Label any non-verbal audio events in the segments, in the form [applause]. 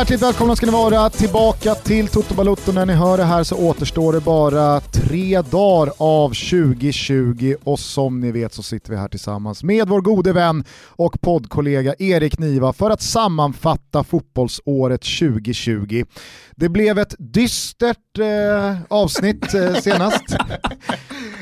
Hjärtligt välkomna ska ni vara tillbaka till Toto Balotto. När ni hör det här så återstår det bara tre dagar av 2020 och som ni vet så sitter vi här tillsammans med vår gode vän och poddkollega Erik Niva för att sammanfatta fotbollsåret 2020. Det blev ett dystert eh, avsnitt eh, senast.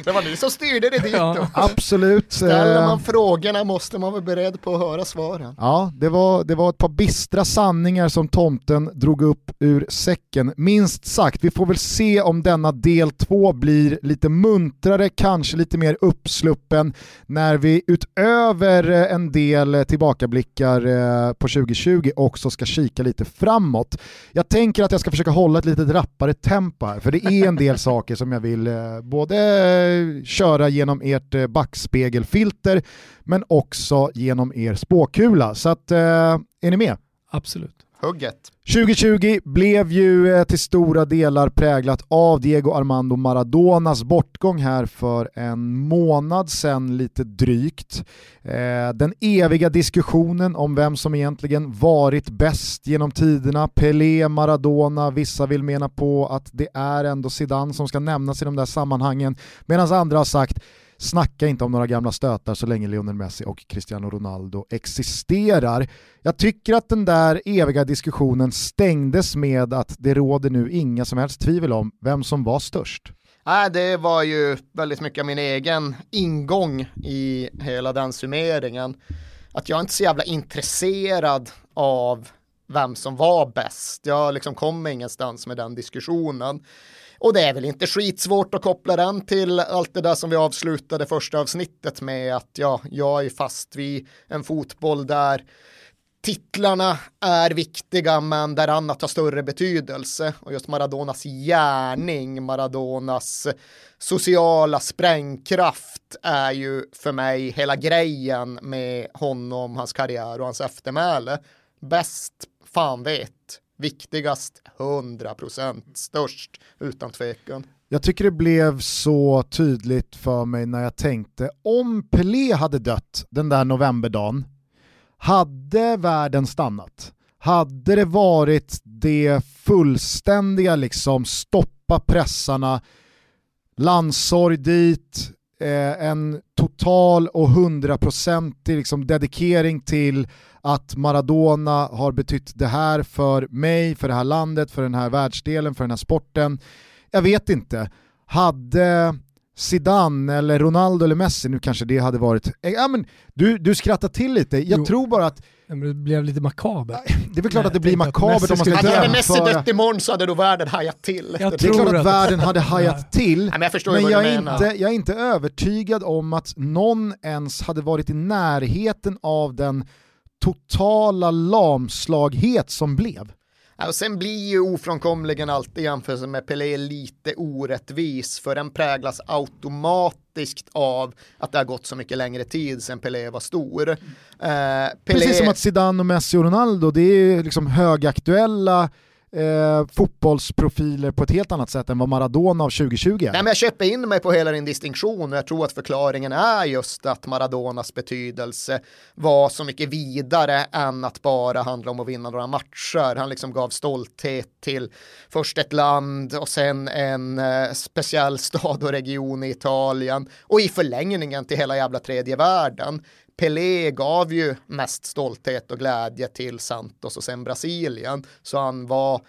Det var ni som styrde det dit. Ja. Absolut. Ställer man frågorna måste man vara beredd på att höra svaren. Ja, det var, det var ett par bistra sanningar som tomten drog upp ur säcken. Minst sagt, vi får väl se om denna del två blir lite muntrare, kanske lite mer uppsluppen när vi utöver en del tillbakablickar eh, på 2020 också ska kika lite framåt. Jag tänker att jag ska försöka hålla ett lite rappare tempo här, för det är en del [laughs] saker som jag vill eh, både Eh, köra genom ert eh, backspegelfilter men också genom er spåkula. Så att, eh, är ni med? Absolut. Hugget. 2020 blev ju eh, till stora delar präglat av Diego Armando Maradonas bortgång här för en månad sedan lite drygt. Eh, den eviga diskussionen om vem som egentligen varit bäst genom tiderna, Pelé, Maradona, vissa vill mena på att det är ändå Zidane som ska nämnas i de där sammanhangen, medan andra har sagt Snacka inte om några gamla stötar så länge Lionel Messi och Cristiano Ronaldo existerar. Jag tycker att den där eviga diskussionen stängdes med att det råder nu inga som helst tvivel om vem som var störst. Nej, det var ju väldigt mycket min egen ingång i hela den summeringen. Att jag är inte så jävla intresserad av vem som var bäst. Jag liksom kom ingenstans med den diskussionen. Och det är väl inte skitsvårt att koppla den till allt det där som vi avslutade första avsnittet med att ja, jag är fast vid en fotboll där titlarna är viktiga men där annat har större betydelse och just Maradonas gärning, Maradonas sociala sprängkraft är ju för mig hela grejen med honom, hans karriär och hans eftermäle. Bäst fan vet viktigast 100% störst utan tvekan. Jag tycker det blev så tydligt för mig när jag tänkte om Pelé hade dött den där novemberdagen, hade världen stannat? Hade det varit det fullständiga liksom stoppa pressarna, landsorg dit, eh, en total och hundraprocentig liksom dedikering till att Maradona har betytt det här för mig, för det här landet, för den här världsdelen, för den här sporten. Jag vet inte. Hade Zidane eller Ronaldo eller Messi, nu kanske det hade varit... Eh, ja, men du, du skrattar till lite, jag jo. tror bara att det blev lite makabert. Det är väl klart Nej, att det blir makabert om man ska jämföra. Hade Messi dött imorgon så hade då världen hajat till. Jag det är klart att, världen hade [laughs] hajat till, Nej, men jag, men jag är, inte, jag är inte övertygad om att någon ens hade varit i närheten av den totala lamslaghet som blev. och sen blir ju ofrånkomligen alltid jämförelsen med Pelé lite orättvis för den präglas automatiskt av att det har gått så mycket längre tid sedan Pelé var stor. Eh, Pelé... Precis som att Zidane och Messi och Ronaldo, det är liksom högaktuella eh, fotbollsprofiler på ett helt annat sätt än vad Maradona av 2020 är. Nej, men jag köper in mig på hela din distinktion och jag tror att förklaringen är just att Maradonas betydelse var så mycket vidare än att bara handla om att vinna några matcher. Han liksom gav stolthet till först ett land och sen en eh, speciell [laughs] stad och region i Italien och i förlängningen till hela jävla tredje världen. Pelé gav ju mest stolthet och glädje till Santos och sen Brasilien. Så han var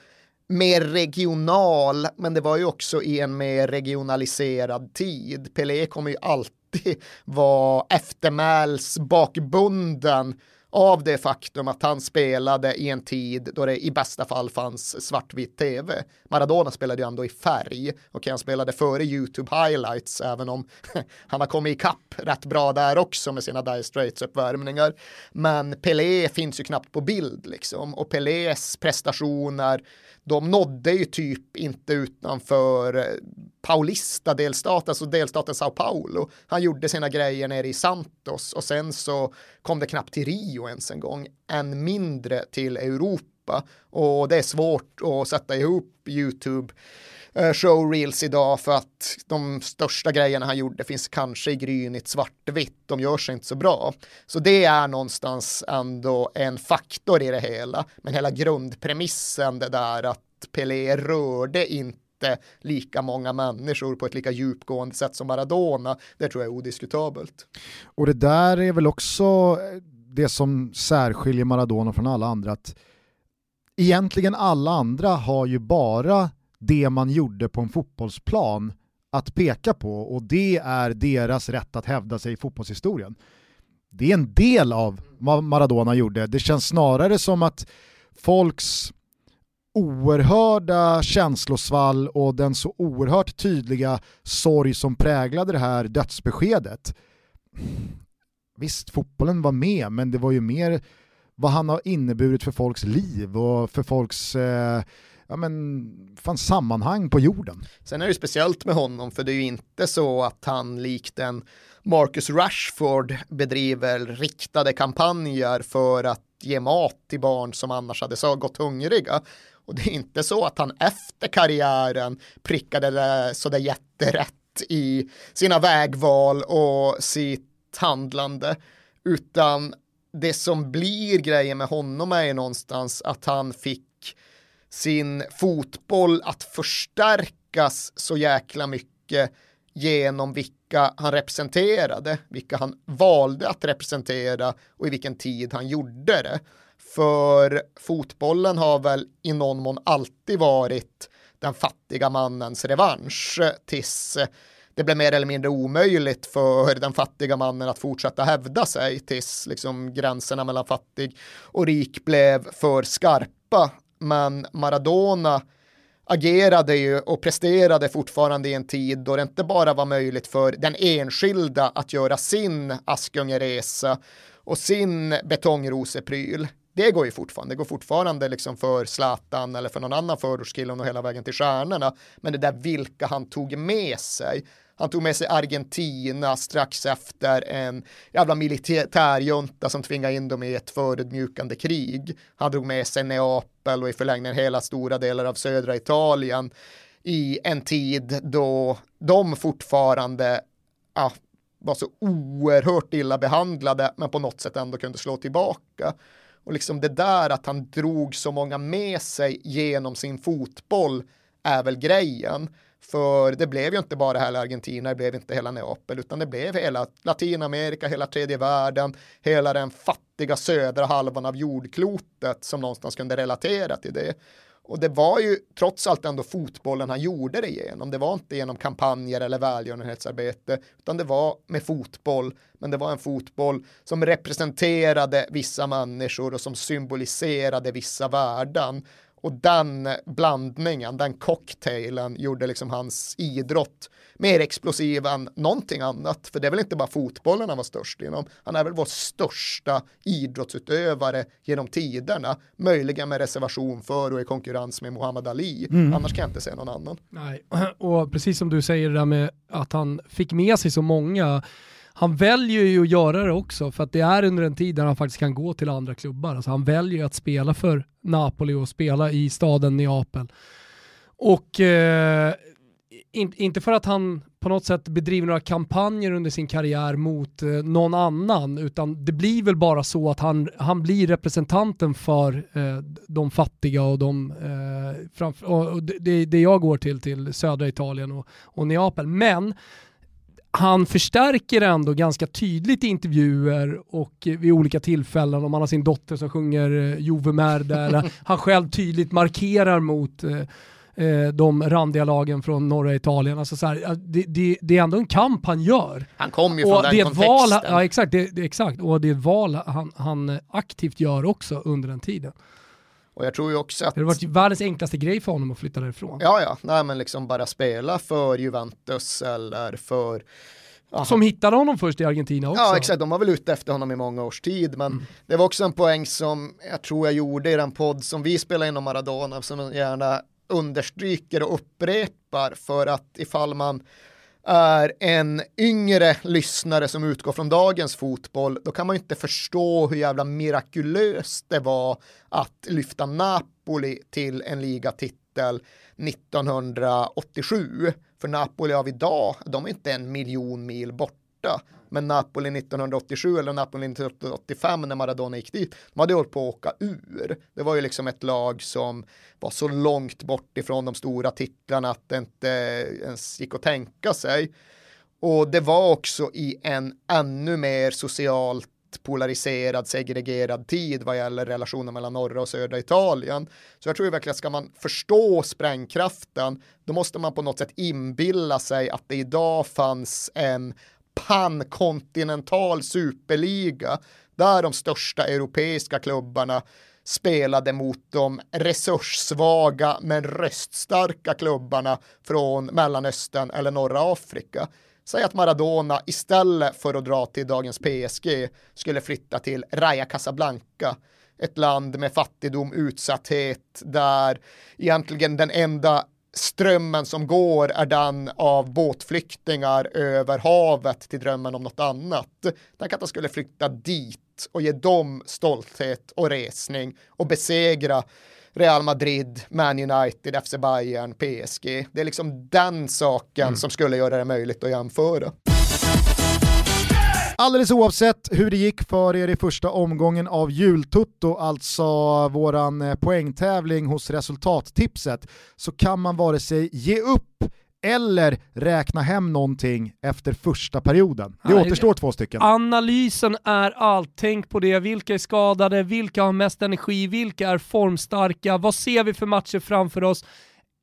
mer regional, men det var ju också i en mer regionaliserad tid. Pelé kommer ju alltid [laughs] vara eftermälsbakbunden av det faktum att han spelade i en tid då det i bästa fall fanns svartvit tv. Maradona spelade ju ändå i färg och han spelade före YouTube highlights även om [laughs] han har kommit ikapp rätt bra där också med sina Dire Straits uppvärmningar. Men Pelé finns ju knappt på bild liksom och Pelés prestationer de nådde ju typ inte utanför eh, Paulista delstat, alltså delstaten Sao Paulo. Han gjorde sina grejer nere i Santos och sen så kom det knappt till Rio ens en gång, än mindre till Europa. Och det är svårt att sätta ihop YouTube eh, showreels idag för att de största grejerna han gjorde finns kanske i grynigt svartvitt, de gör sig inte så bra. Så det är någonstans ändå en faktor i det hela, men hela grundpremissen det där att Pelé rörde inte lika många människor på ett lika djupgående sätt som Maradona, det tror jag är odiskutabelt. Och det där är väl också det som särskiljer Maradona från alla andra, att egentligen alla andra har ju bara det man gjorde på en fotbollsplan att peka på och det är deras rätt att hävda sig i fotbollshistorien. Det är en del av vad Maradona gjorde. Det känns snarare som att folks oerhörda känslosvall och den så oerhört tydliga sorg som präglade det här dödsbeskedet. Visst, fotbollen var med, men det var ju mer vad han har inneburit för folks liv och för folks eh, ja, men, fan, sammanhang på jorden. Sen är det speciellt med honom, för det är ju inte så att han likt en Marcus Rashford bedriver riktade kampanjer för att ge mat till barn som annars hade så gått hungriga. Och det är inte så att han efter karriären prickade det sådär jätterätt i sina vägval och sitt handlande, utan det som blir grejen med honom är ju någonstans att han fick sin fotboll att förstärkas så jäkla mycket genom vilka han representerade, vilka han valde att representera och i vilken tid han gjorde det. För fotbollen har väl i någon mån alltid varit den fattiga mannens revansch tills det blev mer eller mindre omöjligt för den fattiga mannen att fortsätta hävda sig tills liksom gränserna mellan fattig och rik blev för skarpa. Men Maradona agerade ju och presterade fortfarande i en tid då det inte bara var möjligt för den enskilda att göra sin Askungeresa och sin betongrosepryl. Det går ju fortfarande, det går fortfarande liksom för Zlatan eller för någon annan förortskille och hela vägen till stjärnorna. Men det där vilka han tog med sig, han tog med sig Argentina strax efter en jävla militärjunta som tvingade in dem i ett förödmjukande krig. Han drog med sig Neapel och i förlängningen hela stora delar av södra Italien i en tid då de fortfarande ja, var så oerhört illa behandlade men på något sätt ändå kunde slå tillbaka. Och liksom det där att han drog så många med sig genom sin fotboll är väl grejen. För det blev ju inte bara hela Argentina, det blev inte hela Neapel, utan det blev hela Latinamerika, hela tredje världen, hela den fattiga södra halvan av jordklotet som någonstans kunde relatera till det. Och det var ju trots allt ändå fotbollen han gjorde det genom. Det var inte genom kampanjer eller välgörenhetsarbete, utan det var med fotboll. Men det var en fotboll som representerade vissa människor och som symboliserade vissa värden. Och den blandningen, den cocktailen gjorde liksom hans idrott mer explosiv än någonting annat. För det är väl inte bara fotbollen han var störst inom. Han är väl vår största idrottsutövare genom tiderna. Möjligen med reservation för och i konkurrens med Muhammad Ali. Mm. Annars kan jag inte se någon annan. Nej, [clears throat] och precis som du säger det där med att han fick med sig så många han väljer ju att göra det också för att det är under en tid där han faktiskt kan gå till andra klubbar. Alltså han väljer att spela för Napoli och spela i staden Neapel. Och eh, in, inte för att han på något sätt bedriver några kampanjer under sin karriär mot eh, någon annan, utan det blir väl bara så att han, han blir representanten för eh, de fattiga och de, eh, framför, och det, det jag går till, till södra Italien och, och Neapel. Men han förstärker ändå ganska tydligt i intervjuer och vid olika tillfällen om han har sin dotter som sjunger eh, Jove Merda eller [laughs] han själv tydligt markerar mot eh, eh, de randiga lagen från norra Italien. Alltså så här, det, det, det, är ändå en kamp han gör. Han kommer ju från och den det kontexten. Val, ja, exakt, det, exakt, och det är ett val han, han aktivt gör också under den tiden. Och jag tror ju också att... Det har varit världens enklaste grej för honom att flytta därifrån. Ja, ja, nej men liksom bara spela för Juventus eller för Aha. Som hittade honom först i Argentina också. Ja exakt, de var väl ute efter honom i många års tid. Men mm. det var också en poäng som jag tror jag gjorde i den podd som vi spelade inom Maradona. Som jag gärna understryker och upprepar. För att ifall man är en yngre lyssnare som utgår från dagens fotboll, då kan man ju inte förstå hur jävla mirakulöst det var att lyfta Napoli till en ligatitel 1987. För Napoli av idag, de är inte en miljon mil borta. Men Napoli 1987 eller Napoli 1985 när Maradona gick dit, de hade hållit på att åka ur. Det var ju liksom ett lag som var så långt bort ifrån de stora titlarna att det inte ens gick att tänka sig. Och det var också i en ännu mer socialt polariserad, segregerad tid vad gäller relationen mellan norra och södra Italien. Så jag tror verkligen att ska man förstå sprängkraften, då måste man på något sätt inbilla sig att det idag fanns en pankontinental superliga där de största europeiska klubbarna spelade mot de resurssvaga men röststarka klubbarna från Mellanöstern eller norra Afrika. Säg att Maradona istället för att dra till dagens PSG skulle flytta till Raja Casablanca, ett land med fattigdom, utsatthet, där egentligen den enda strömmen som går är den av båtflyktingar över havet till drömmen om något annat. Tänk att han skulle flytta dit och ge dem stolthet och resning och besegra Real Madrid, Man United, FC Bayern, PSG. Det är liksom den saken mm. som skulle göra det möjligt att jämföra. Alldeles oavsett hur det gick för er i första omgången av jultutto, alltså våran eh, poängtävling hos resultattipset, så kan man vare sig ge upp eller räkna hem någonting efter första perioden. Det Nej, återstår två stycken. Analysen är allt. Tänk på det. Vilka är skadade? Vilka har mest energi? Vilka är formstarka? Vad ser vi för matcher framför oss?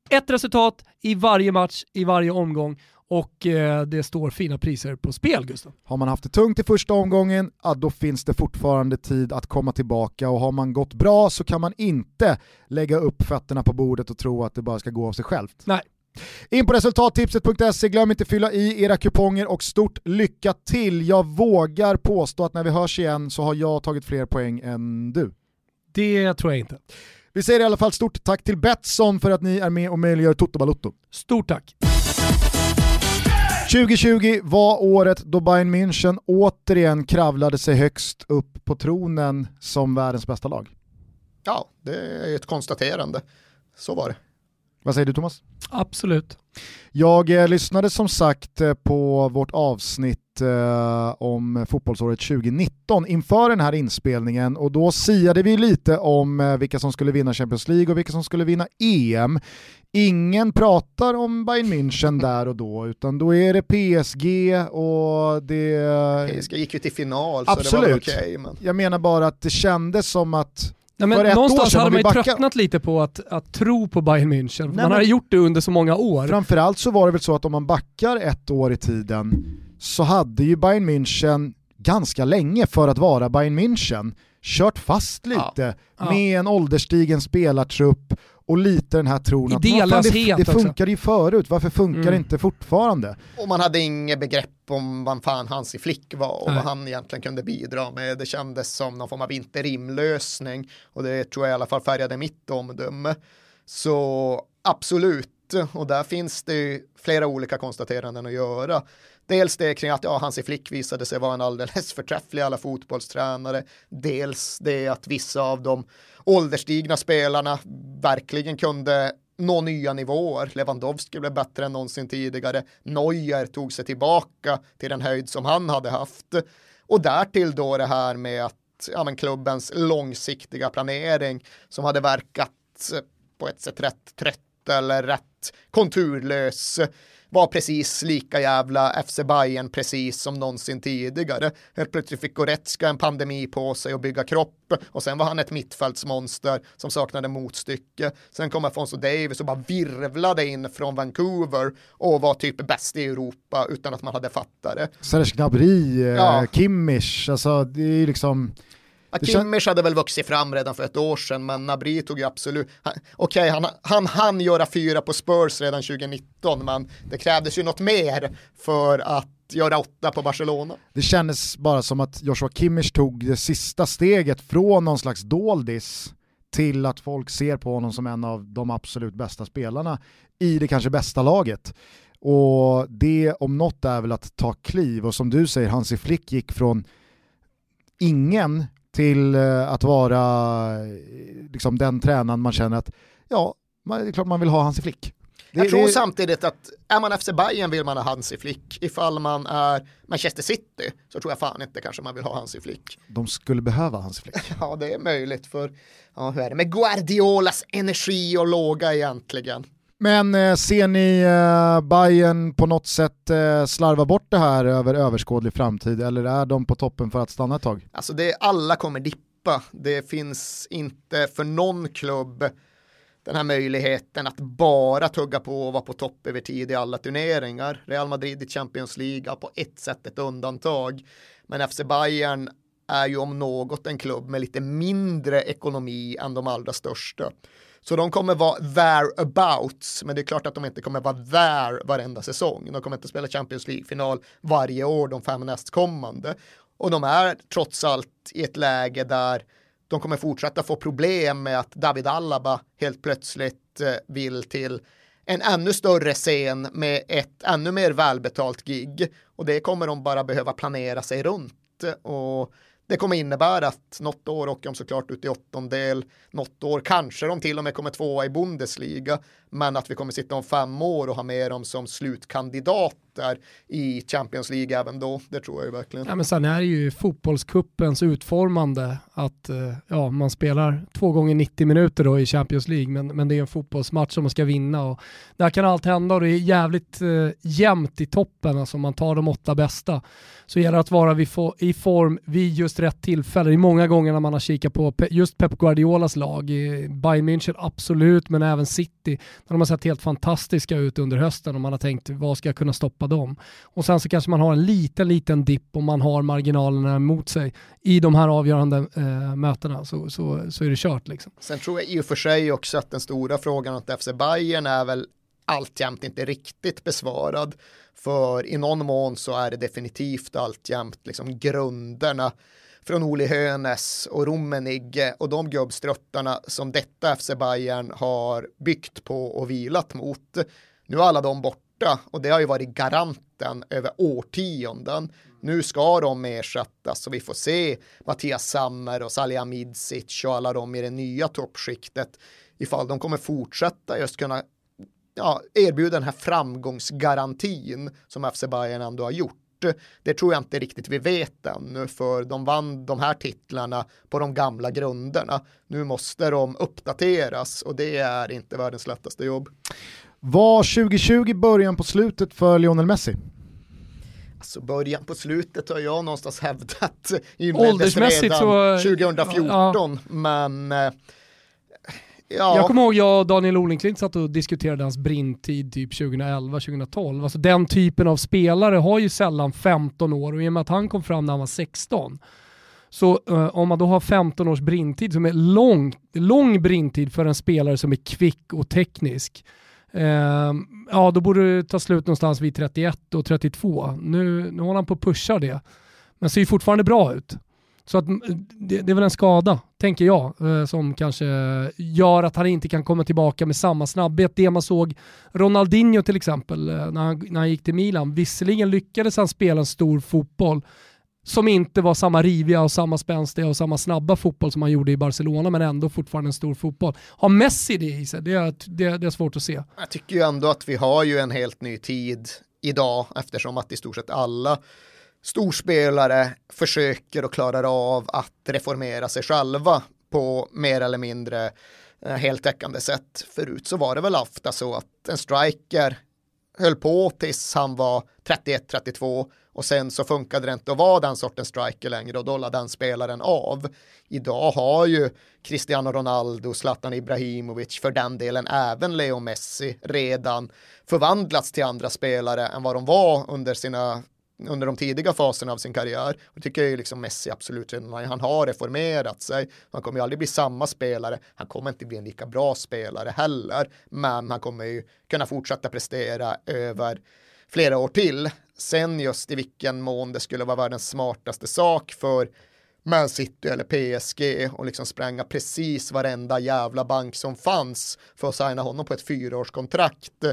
Ett resultat i varje match, i varje omgång och eh, det står fina priser på spel Gustav. Har man haft det tungt i första omgången, ja, då finns det fortfarande tid att komma tillbaka och har man gått bra så kan man inte lägga upp fötterna på bordet och tro att det bara ska gå av sig självt. Nej. In på resultattipset.se, glöm inte fylla i era kuponger och stort lycka till. Jag vågar påstå att när vi hörs igen så har jag tagit fler poäng än du. Det tror jag inte. Vi säger i alla fall stort tack till Betsson för att ni är med och möjliggör Toto Balutto. Stort tack! 2020 var året då Bayern München återigen kravlade sig högst upp på tronen som världens bästa lag. Ja, det är ett konstaterande. Så var det. Vad säger du Thomas? Absolut. Jag eh, lyssnade som sagt eh, på vårt avsnitt eh, om fotbollsåret 2019 inför den här inspelningen och då siade vi lite om eh, vilka som skulle vinna Champions League och vilka som skulle vinna EM. Ingen pratar om Bayern München [laughs] där och då, utan då är det PSG och det... PSG gick ju till final Absolut. så det var okej. Okay, men... Jag menar bara att det kändes som att Nej, men någonstans hade man ju backar... tröttnat lite på att, att tro på Bayern München, Nej, man men... hade gjort det under så många år. Framförallt så var det väl så att om man backar ett år i tiden så hade ju Bayern München ganska länge för att vara Bayern München kört fast lite ja. med en ålderstigen spelartrupp och lite den här tron att man, det, det funkade ju förut, varför funkar mm. det inte fortfarande? Och man hade inget begrepp om vad fan Hansi Flick var och Nej. vad han egentligen kunde bidra med. Det kändes som någon form av interimlösning och det tror jag i alla fall färgade mitt omdöme. Så absolut, och där finns det flera olika konstateranden att göra. Dels det kring att ja, Hansi Flick visade sig vara en alldeles [laughs] förträfflig alla fotbollstränare. Dels det att vissa av de ålderstigna spelarna verkligen kunde nå nya nivåer. Lewandowski blev bättre än någonsin tidigare. Neuer tog sig tillbaka till den höjd som han hade haft. Och därtill då det här med att ja, men klubbens långsiktiga planering som hade verkat på ett sätt rätt trött eller rätt konturlös var precis lika jävla FC Bayern precis som någonsin tidigare. Helt plötsligt fick Goretzka en pandemi på sig och bygga kropp och sen var han ett mittfältsmonster som saknade motstycke. Sen kom Afonso Davis och bara virvlade in från Vancouver och var typ bäst i Europa utan att man hade fattat det. Serge Gnabry, eh, ja. Kimmich, alltså det är ju liksom Kimmich hade väl vuxit fram redan för ett år sedan, men Nabri tog ju absolut, okej, okay, han, han hann göra fyra på Spurs redan 2019, men det krävdes ju något mer för att göra åtta på Barcelona. Det kändes bara som att Joshua Kimmich tog det sista steget från någon slags doldis till att folk ser på honom som en av de absolut bästa spelarna i det kanske bästa laget. Och det om något är väl att ta kliv och som du säger, Hansi Flick gick från ingen till eh, att vara liksom, den tränaren man känner att ja, Man, det är klart man vill ha Hansi Flick. Det, jag tror det, samtidigt att är man FC Bayern vill man ha Hansi Flick. Ifall man är Manchester City så tror jag fan inte kanske man vill ha Hansi Flick. De skulle behöva Hansi Flick. [laughs] Ja, det är möjligt för, ja hur är det med Guardiolas energi och låga egentligen? Men eh, ser ni eh, Bayern på något sätt eh, slarva bort det här över överskådlig framtid eller är de på toppen för att stanna ett tag? Alltså det, alla kommer dippa. Det finns inte för någon klubb den här möjligheten att bara tugga på och vara på topp över tid i alla turneringar. Real Madrid i Champions League har på ett sätt ett undantag. Men FC Bayern är ju om något en klubb med lite mindre ekonomi än de allra största. Så de kommer vara thereabouts, men det är klart att de inte kommer vara there varenda säsong. De kommer inte spela Champions League-final varje år de fem nästkommande. Och de är trots allt i ett läge där de kommer fortsätta få problem med att David Alaba helt plötsligt eh, vill till en ännu större scen med ett ännu mer välbetalt gig och det kommer de bara behöva planera sig runt och det kommer innebära att något år åker de såklart ut i åttondel, något år kanske de till och med kommer tvåa i Bundesliga, men att vi kommer sitta om fem år och ha med dem som där i Champions League även då, det tror jag ju verkligen. Ja, men sen är det ju fotbollskuppens utformande att eh, ja, man spelar två gånger 90 minuter då i Champions League, men, men det är en fotbollsmatch som man ska vinna och där kan allt hända och det är jävligt eh, jämnt i toppen, alltså man tar de åtta bästa så gäller det att vara i form vid just rätt tillfälle. Det är många gånger när man har kikat på just Pep Guardiolas lag, Bayern München absolut, men även City, när de har sett helt fantastiska ut under hösten och man har tänkt vad ska jag kunna stoppa dem? Och sen så kanske man har en liten, liten dipp och man har marginalerna emot sig i de här avgörande eh, mötena så, så, så är det kört liksom. Sen tror jag i och för sig också att den stora frågan åt FC Bayern är väl alltjämt inte riktigt besvarad. För i någon mån så är det definitivt alltjämt liksom grunderna från Oli Hönes och Rummenigge och de gubbstruttarna som detta FC Bayern har byggt på och vilat mot. Nu är alla de borta och det har ju varit garanten över årtionden. Nu ska de ersättas och vi får se Mattias Sammer och Salih Midzic och alla de i det nya toppskiktet ifall de kommer fortsätta just kunna ja, erbjuda den här framgångsgarantin som FC Bayern ändå har gjort. Det tror jag inte riktigt vi vet ännu, för de vann de här titlarna på de gamla grunderna. Nu måste de uppdateras och det är inte världens lättaste jobb. Var 2020 början på slutet för Lionel Messi? Alltså början på slutet har jag någonstans hävdat Åldersmässigt redan så, 2014, ja. men eh, Ja. Jag kommer ihåg jag och Daniel Olenklint satt och diskuterade hans brintid typ 2011-2012. Alltså den typen av spelare har ju sällan 15 år och i och med att han kom fram när han var 16 så uh, om man då har 15 års brintid som är lång, lång brintid för en spelare som är kvick och teknisk, uh, Ehm, ja då borde det ta slut någonstans vid 31 och 32. Nu, nu håller han på att pusha det, men ser ju fortfarande bra ut. Så att, mm, det, det, är väl en skada, tänker jag, eh, som kanske gör att han inte kan komma tillbaka med samma snabbhet. Det man såg Ronaldinho till exempel, eh, när han, när han gick till Milan. Visserligen lyckades han spela en stor fotboll, som inte var samma riviga och samma spänstiga och samma snabba fotboll som han gjorde i Barcelona, men ändå fortfarande en stor fotboll. Har Messi det i sig? Det är, det, det är svårt att se. Jag tycker ju ändå att vi har ju en helt ny tid idag, eftersom att i stort sett alla storspelare försöker och klarar av att reformera sig själva på mer eller mindre eh, heltäckande sätt. Förut så var det väl ofta så att en striker höll på tills han var 31-32 och sen så funkade det inte att vara den sortens striker längre och då lade den spelaren av. Idag har ju Cristiano Ronaldo, Zlatan Ibrahimovic, för den delen även Leo Messi redan förvandlats till andra spelare än vad de var under sina under de tidiga faserna av sin karriär. Och tycker jag ju liksom Messi absolut han har reformerat sig. Han kommer ju aldrig bli samma spelare. Han kommer inte bli en lika bra spelare heller, men han kommer ju kunna fortsätta prestera över flera år till. Sen just i vilken mån det skulle vara världens smartaste sak för Man City eller PSG och liksom spränga precis varenda jävla bank som fanns för att signa honom på ett fyraårskontrakt.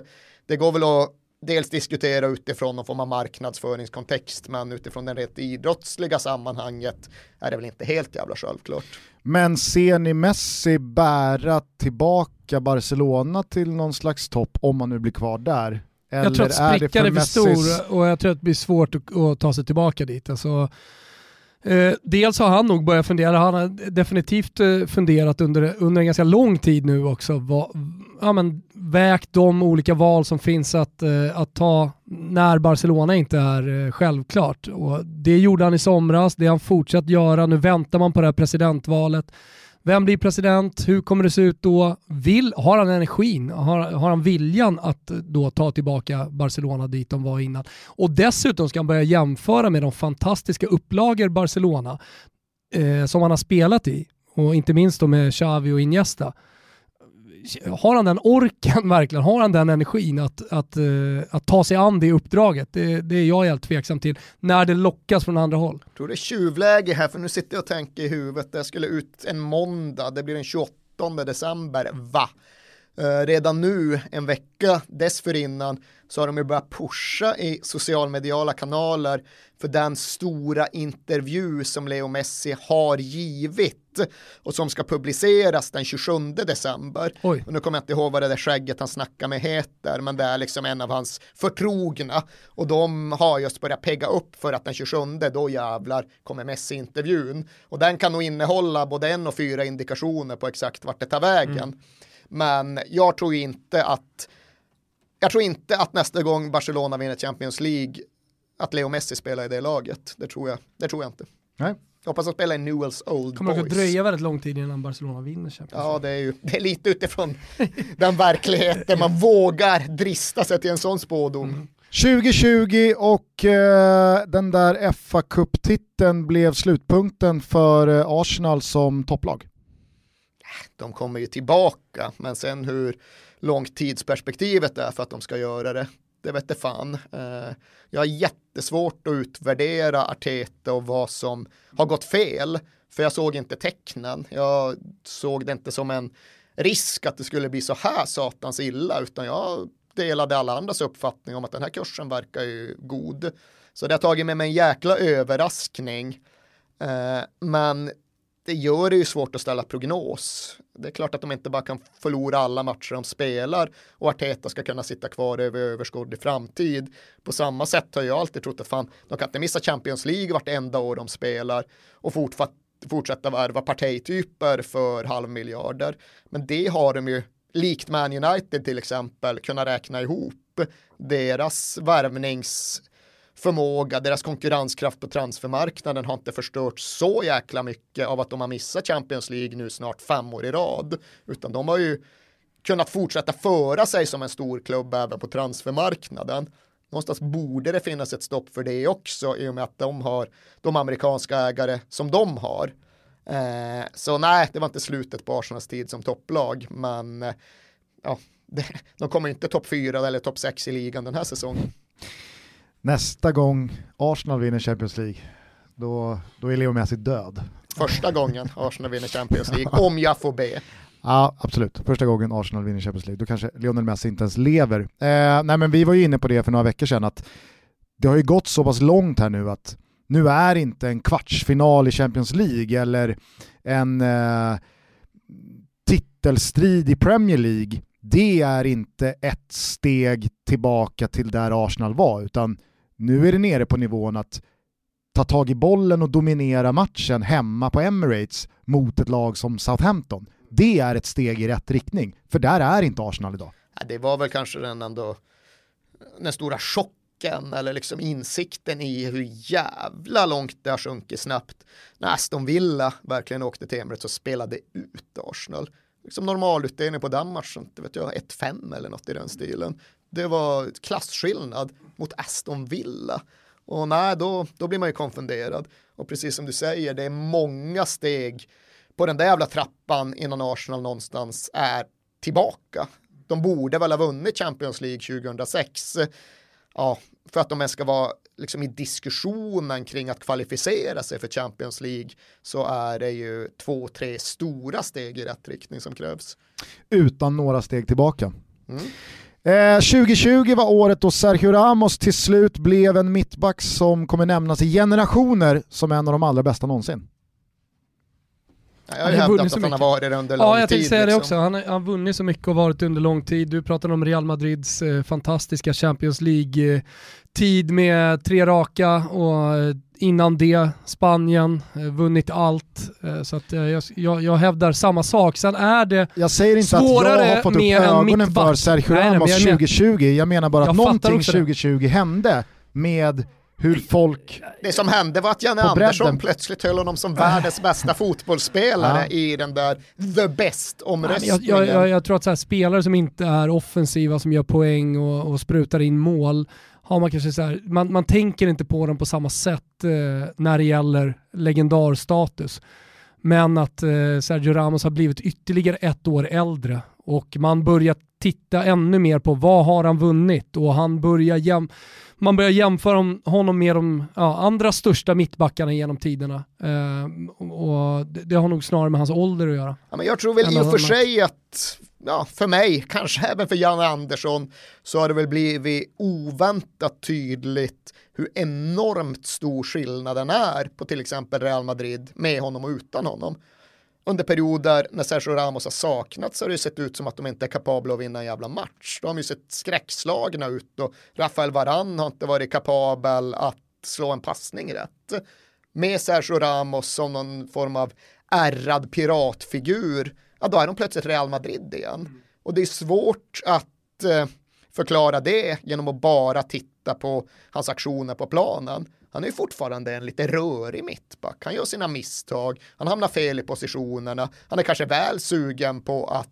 Det går väl att dels diskutera utifrån någon form av marknadsföringskontext, men utifrån det rent idrottsliga sammanhanget är det väl inte helt jävla självklart. Men ser ni Messi bära tillbaka Barcelona till någon slags topp om man nu blir kvar där? Eller jag tror att sprickan är för stor och jag tror att det blir svårt att, att ta sig tillbaka dit. Alltså, Eh, dels har han nog börjat fundera, han har definitivt eh, funderat under, under en ganska lång tid nu också, vad, ja, men, vägt de olika val som finns att, eh, att ta när Barcelona inte är eh, självklart. Och det gjorde han i somras, det har han fortsatt göra, nu väntar man på det här presidentvalet. Vem blir president? Hur kommer det se ut då? Vill, har han energin? Har, har han viljan att eh, då ta tillbaka Barcelona dit de var innan? Och dessutom ska han börja jämföra med de fantastiska upplagor Barcelona eh, som han har spelat i och inte minst då med Xavi och Iniesta har han den orken verkligen? Har han den energin att, att, eh, att ta sig an det uppdraget? Det, det är jag helt tveksam till när det lockas från andra håll. Jag tror det är tjuvläge här, för nu sitter jag och tänker i huvudet, det skulle ut en måndag, det blir den 28 december, va? Uh, redan nu, en vecka dessförinnan, så har de ju börjat pusha i socialmediala kanaler för den stora intervju som Leo Messi har givit och som ska publiceras den 27 december. Oj. Och nu kommer jag inte ihåg vad det där skägget han snackar med heter, men det är liksom en av hans förtrogna och de har just börjat pegga upp för att den 27 då jävlar kommer Messi-intervjun och den kan nog innehålla både en och fyra indikationer på exakt vart det tar vägen. Mm. Men jag tror inte att jag tror inte att nästa gång Barcelona vinner Champions League att Leo Messi spelar i det laget. Det tror jag, det tror jag inte. Nej. Jag hoppas att spela i Newells Old kommer Boys. Kommer att dröja väldigt lång tid innan Barcelona vinner Champions League. Ja, det är ju det är lite utifrån [laughs] den verkligheten man vågar drista sig till en sån spådom. Mm. 2020 och eh, den där fa Cup-titeln blev slutpunkten för eh, Arsenal som topplag. De kommer ju tillbaka, men sen hur långt tidsperspektivet är för att de ska göra det, det vete fan. Eh, jag har jättesvårt att utvärdera Arteta och vad som har gått fel, för jag såg inte tecknen. Jag såg det inte som en risk att det skulle bli så här satans illa, utan jag delade alla andras uppfattning om att den här kursen verkar ju god. Så det har tagit med mig en jäkla överraskning. Eh, men det gör det ju svårt att ställa prognos. Det är klart att de inte bara kan förlora alla matcher de spelar och Arteta ska kunna sitta kvar över överskådlig framtid. På samma sätt har jag alltid trott att fan, de kan inte missa Champions League vartenda år de spelar och fortsätta värva partityper för halvmiljarder. Men det har de ju, likt Man United till exempel, kunnat räkna ihop. Deras värvnings förmåga, deras konkurrenskraft på transfermarknaden har inte förstört så jäkla mycket av att de har missat Champions League nu snart fem år i rad, utan de har ju kunnat fortsätta föra sig som en stor klubb även på transfermarknaden. Någonstans borde det finnas ett stopp för det också i och med att de har de amerikanska ägare som de har. Eh, så nej, det var inte slutet på Arsenals tid som topplag, men eh, ja, det, [laughs] de kommer inte topp fyra eller topp sex i ligan den här säsongen. Nästa gång Arsenal vinner Champions League, då, då är Leo Messi död. Första gången Arsenal vinner Champions League, [laughs] om jag får be. Ja, absolut. Första gången Arsenal vinner Champions League, då kanske Lionel Messi inte ens lever. Eh, nej, men vi var ju inne på det för några veckor sedan, att det har ju gått så pass långt här nu att nu är inte en kvartsfinal i Champions League eller en eh, titelstrid i Premier League, det är inte ett steg tillbaka till där Arsenal var, utan nu är det nere på nivån att ta tag i bollen och dominera matchen hemma på Emirates mot ett lag som Southampton. Det är ett steg i rätt riktning, för där är inte Arsenal idag. Det var väl kanske den ändå den stora chocken eller liksom insikten i hur jävla långt det har sjunkit snabbt när Aston Villa verkligen åkte till Emirates och spelade ut Arsenal. Liksom normalutdelning på den matchen, inte vet jag, 1-5 eller något i den stilen. Det var klasskillnad mot Aston Villa. Och nej, då, då blir man ju konfunderad. Och precis som du säger, det är många steg på den där jävla trappan innan Arsenal någonstans är tillbaka. De borde väl ha vunnit Champions League 2006. Ja, för att de ens ska vara liksom i diskussionen kring att kvalificera sig för Champions League så är det ju två, tre stora steg i rätt riktning som krävs. Utan några steg tillbaka. Mm. Eh, 2020 var året då Sergio Ramos till slut blev en mittback som kommer nämnas i generationer som en av de allra bästa någonsin. Jag har ju hävdat att han har varit det under lång tid. Ja, jag tänkte säga liksom. det också. Han har, han har vunnit så mycket och varit under lång tid. Du pratade om Real Madrids eh, fantastiska Champions League-tid med tre raka och eh, innan det Spanien, eh, vunnit allt. Eh, så att, eh, jag, jag, jag hävdar samma sak. Sen är det Jag säger inte att Svårare jag har fått upp ögonen för Sergio Nej, nej, men Ramos jag men- 2020. Jag menar bara att någonting också det. 2020 hände med hur folk... Det som hände var att Janne Andersson plötsligt höll honom som världens bästa fotbollsspelare i den där the best Nej, men jag, jag, jag, jag tror att så här, spelare som inte är offensiva, som gör poäng och, och sprutar in mål, har man kanske så här, man, man tänker inte på dem på samma sätt eh, när det gäller legendarstatus. Men att eh, Sergio Ramos har blivit ytterligare ett år äldre och man börjar titta ännu mer på vad har han vunnit och han börjar jäm, man börjar jämföra om- honom med de ja, andra största mittbackarna genom tiderna. Eh, och det, det har nog snarare med hans ålder att göra. Ja, men jag tror väl i och för sig att, ja, för mig, kanske [laughs] även för Janne Andersson, så har det väl blivit oväntat tydligt hur enormt stor skillnaden är på till exempel Real Madrid med honom och utan honom. Under perioder när Sergio Ramos har saknats har det ju sett ut som att de inte är kapabla att vinna en jävla match. de har ju sett skräckslagna ut och Rafael Varan har inte varit kapabel att slå en passning rätt. Med Sergio Ramos som någon form av ärrad piratfigur, ja då är de plötsligt Real Madrid igen. Och det är svårt att eh, förklara det genom att bara titta på hans aktioner på planen. Han är ju fortfarande en lite rörig mittback. Han gör sina misstag, han hamnar fel i positionerna, han är kanske väl sugen på att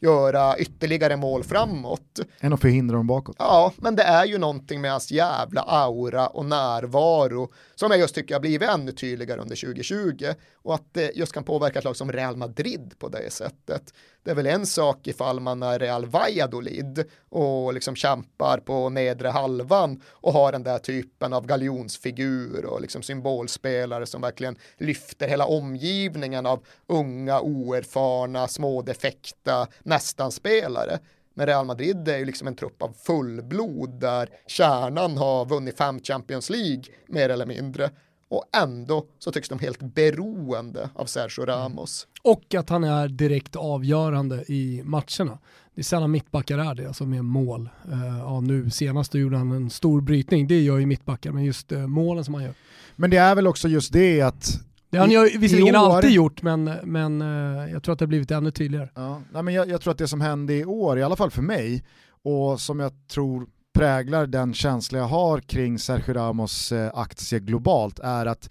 göra ytterligare mål framåt. än att förhindra dem bakåt. Ja, men det är ju någonting med hans jävla aura och närvaro som jag just tycker har blivit ännu tydligare under 2020 och att det just kan påverka ett lag som Real Madrid på det sättet. Det är väl en sak ifall man är Real Valladolid och liksom kämpar på nedre halvan och har den där typen av galjonsfigur och liksom symbolspelare som verkligen lyfter hela omgivningen av unga, oerfarna, smådefekta nästan-spelare. Men Real Madrid är ju liksom en trupp av fullblod där kärnan har vunnit fem Champions League mer eller mindre. Och ändå så tycks de helt beroende av Sergio Ramos. Och att han är direkt avgörande i matcherna. Det är sällan mittbackar är det, alltså med mål. Eh, ja, nu senast gjorde han en stor brytning, det gör ju mittbackar, men just eh, målen som han gör. Men det är väl också just det att Det har han visserligen år- alltid gjort, men, men eh, jag tror att det har blivit ännu tydligare. Ja, nej men jag, jag tror att det som hände i år, i alla fall för mig, och som jag tror präglar den känsla jag har kring Sergio Ramos eh, aktie globalt, är att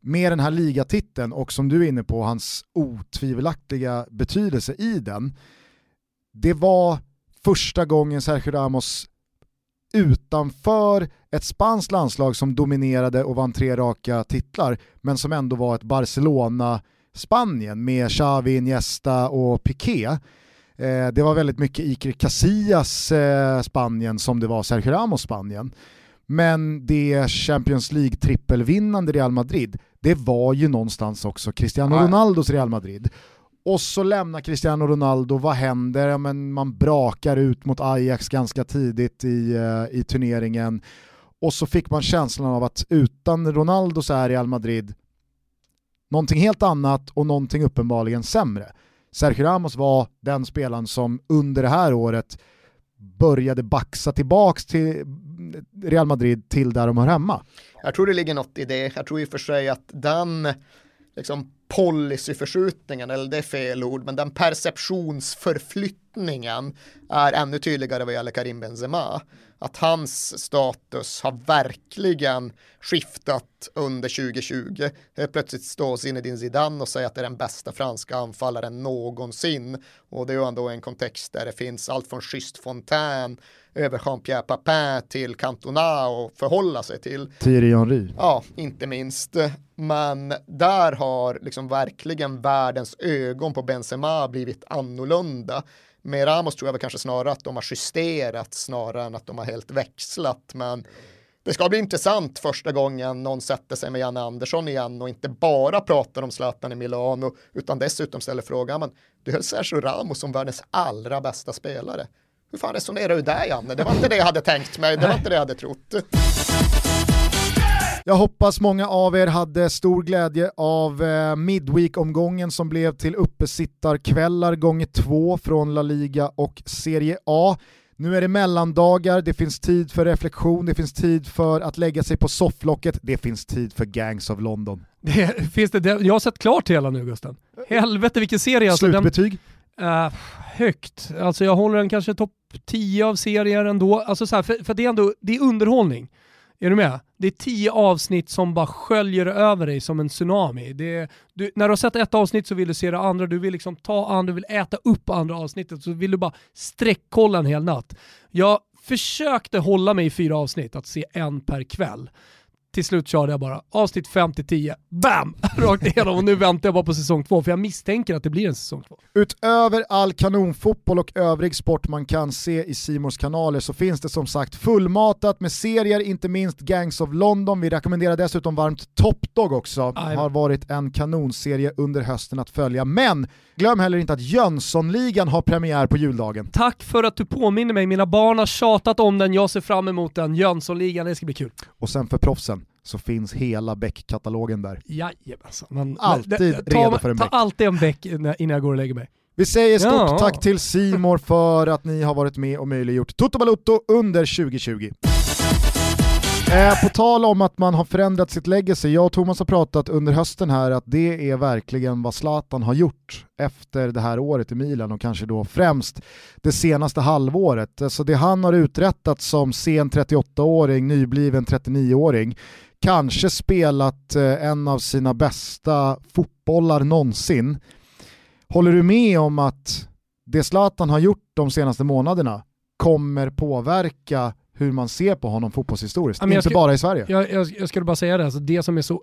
med den här ligatiteln och som du är inne på, hans otvivelaktiga betydelse i den, det var första gången Sergio Ramos utanför ett spanskt landslag som dominerade och vann tre raka titlar, men som ändå var ett Barcelona-Spanien med Xavi, Iniesta och Piqué. Eh, det var väldigt mycket Iker Casillas eh, Spanien som det var Sergio Ramos Spanien. Men det Champions League-trippelvinnande Real Madrid, det var ju någonstans också Cristiano Ja. Ronaldos Real Madrid. Och så lämnar Cristiano Ronaldo, vad händer? Ja, men man brakar ut mot Ajax ganska tidigt i, eh, i turneringen. Och så fick man känslan av att utan Ronaldo så är Real Madrid någonting helt annat och någonting uppenbarligen sämre. Sergio Ramos var den spelaren som under det här året började baxa tillbaks till Real Madrid till där de hör hemma. Jag tror det ligger något i det. Jag tror i och för sig att den liksom policyförskjutningen, eller det är fel ord, men den perceptionsförflyttningen är ännu tydligare vad gäller Karim Benzema. Att hans status har verkligen skiftat under 2020. Helt plötsligt står Zinedine Zidane och säger att det är den bästa franska anfallaren någonsin. Och det är ju ändå en kontext där det finns allt från Schysst Fontaine över Jean-Pierre Papin till Cantona och förhålla sig till. Thierry Henry. Ja, inte minst. Men där har liksom verkligen världens ögon på Benzema blivit annorlunda. Med Ramos tror jag väl kanske snarare att de har justerat snarare än att de har helt växlat. Men det ska bli intressant första gången någon sätter sig med Janne Andersson igen och inte bara pratar om Zlatan i Milano utan dessutom ställer frågan, men du höll Sergio Ramos som världens allra bästa spelare. Hur fan resonerar du där Janne? Det var inte det jag hade tänkt mig, det var inte det jag hade trott. Jag hoppas många av er hade stor glädje av eh, Midweek-omgången som blev till uppesittarkvällar gånger två från La Liga och Serie A. Nu är det mellandagar, det finns tid för reflektion, det finns tid för att lägga sig på sofflocket, det finns tid för Gangs of London. Det, finns det, jag har sett klart hela nu Gusten. Helvete vilken serie. Alltså, Slutbetyg? Den, uh, högt. Alltså jag håller den kanske topp 10 av serier ändå. Alltså så här, för, för det är ändå det är underhållning. Är du med? Det är tio avsnitt som bara sköljer över dig som en tsunami. Det, du, när du har sett ett avsnitt så vill du se det andra, du vill liksom ta andra, du vill äta upp andra avsnittet, så vill du bara sträckkolla en hel natt. Jag försökte hålla mig i fyra avsnitt, att se en per kväll till slut körde jag bara avsnitt 5-10, BAM! [laughs] Rakt igenom och nu väntar jag bara på säsong 2 för jag misstänker att det blir en säsong 2. Utöver all kanonfotboll och övrig sport man kan se i Simors kanaler så finns det som sagt fullmatat med serier, inte minst Gangs of London. Vi rekommenderar dessutom varmt Top Dog också. Det har varit en kanonserie under hösten att följa. Men glöm heller inte att Jönssonligan har premiär på juldagen. Tack för att du påminner mig, mina barn har tjatat om den, jag ser fram emot den. Jönssonligan, det ska bli kul. Och sen för proffsen, så finns hela Beck-katalogen där. Jajamensan. Man, alltid ta, redo för en Beck. Ta alltid en Beck innan jag går och lägger mig. Vi säger stort ja. tack till Simor för att ni har varit med och möjliggjort Toto Balutto under 2020. Eh, på tal om att man har förändrat sitt legacy, jag och Thomas har pratat under hösten här att det är verkligen vad Zlatan har gjort efter det här året i Milan och kanske då främst det senaste halvåret. Alltså det han har uträttat som sen 38-åring, nybliven 39-åring, kanske spelat eh, en av sina bästa fotbollar någonsin. Håller du med om att det Zlatan har gjort de senaste månaderna kommer påverka hur man ser på honom fotbollshistoriskt, inte skulle, bara i Sverige. Jag, jag, jag, skulle bara säga det, alltså det som är så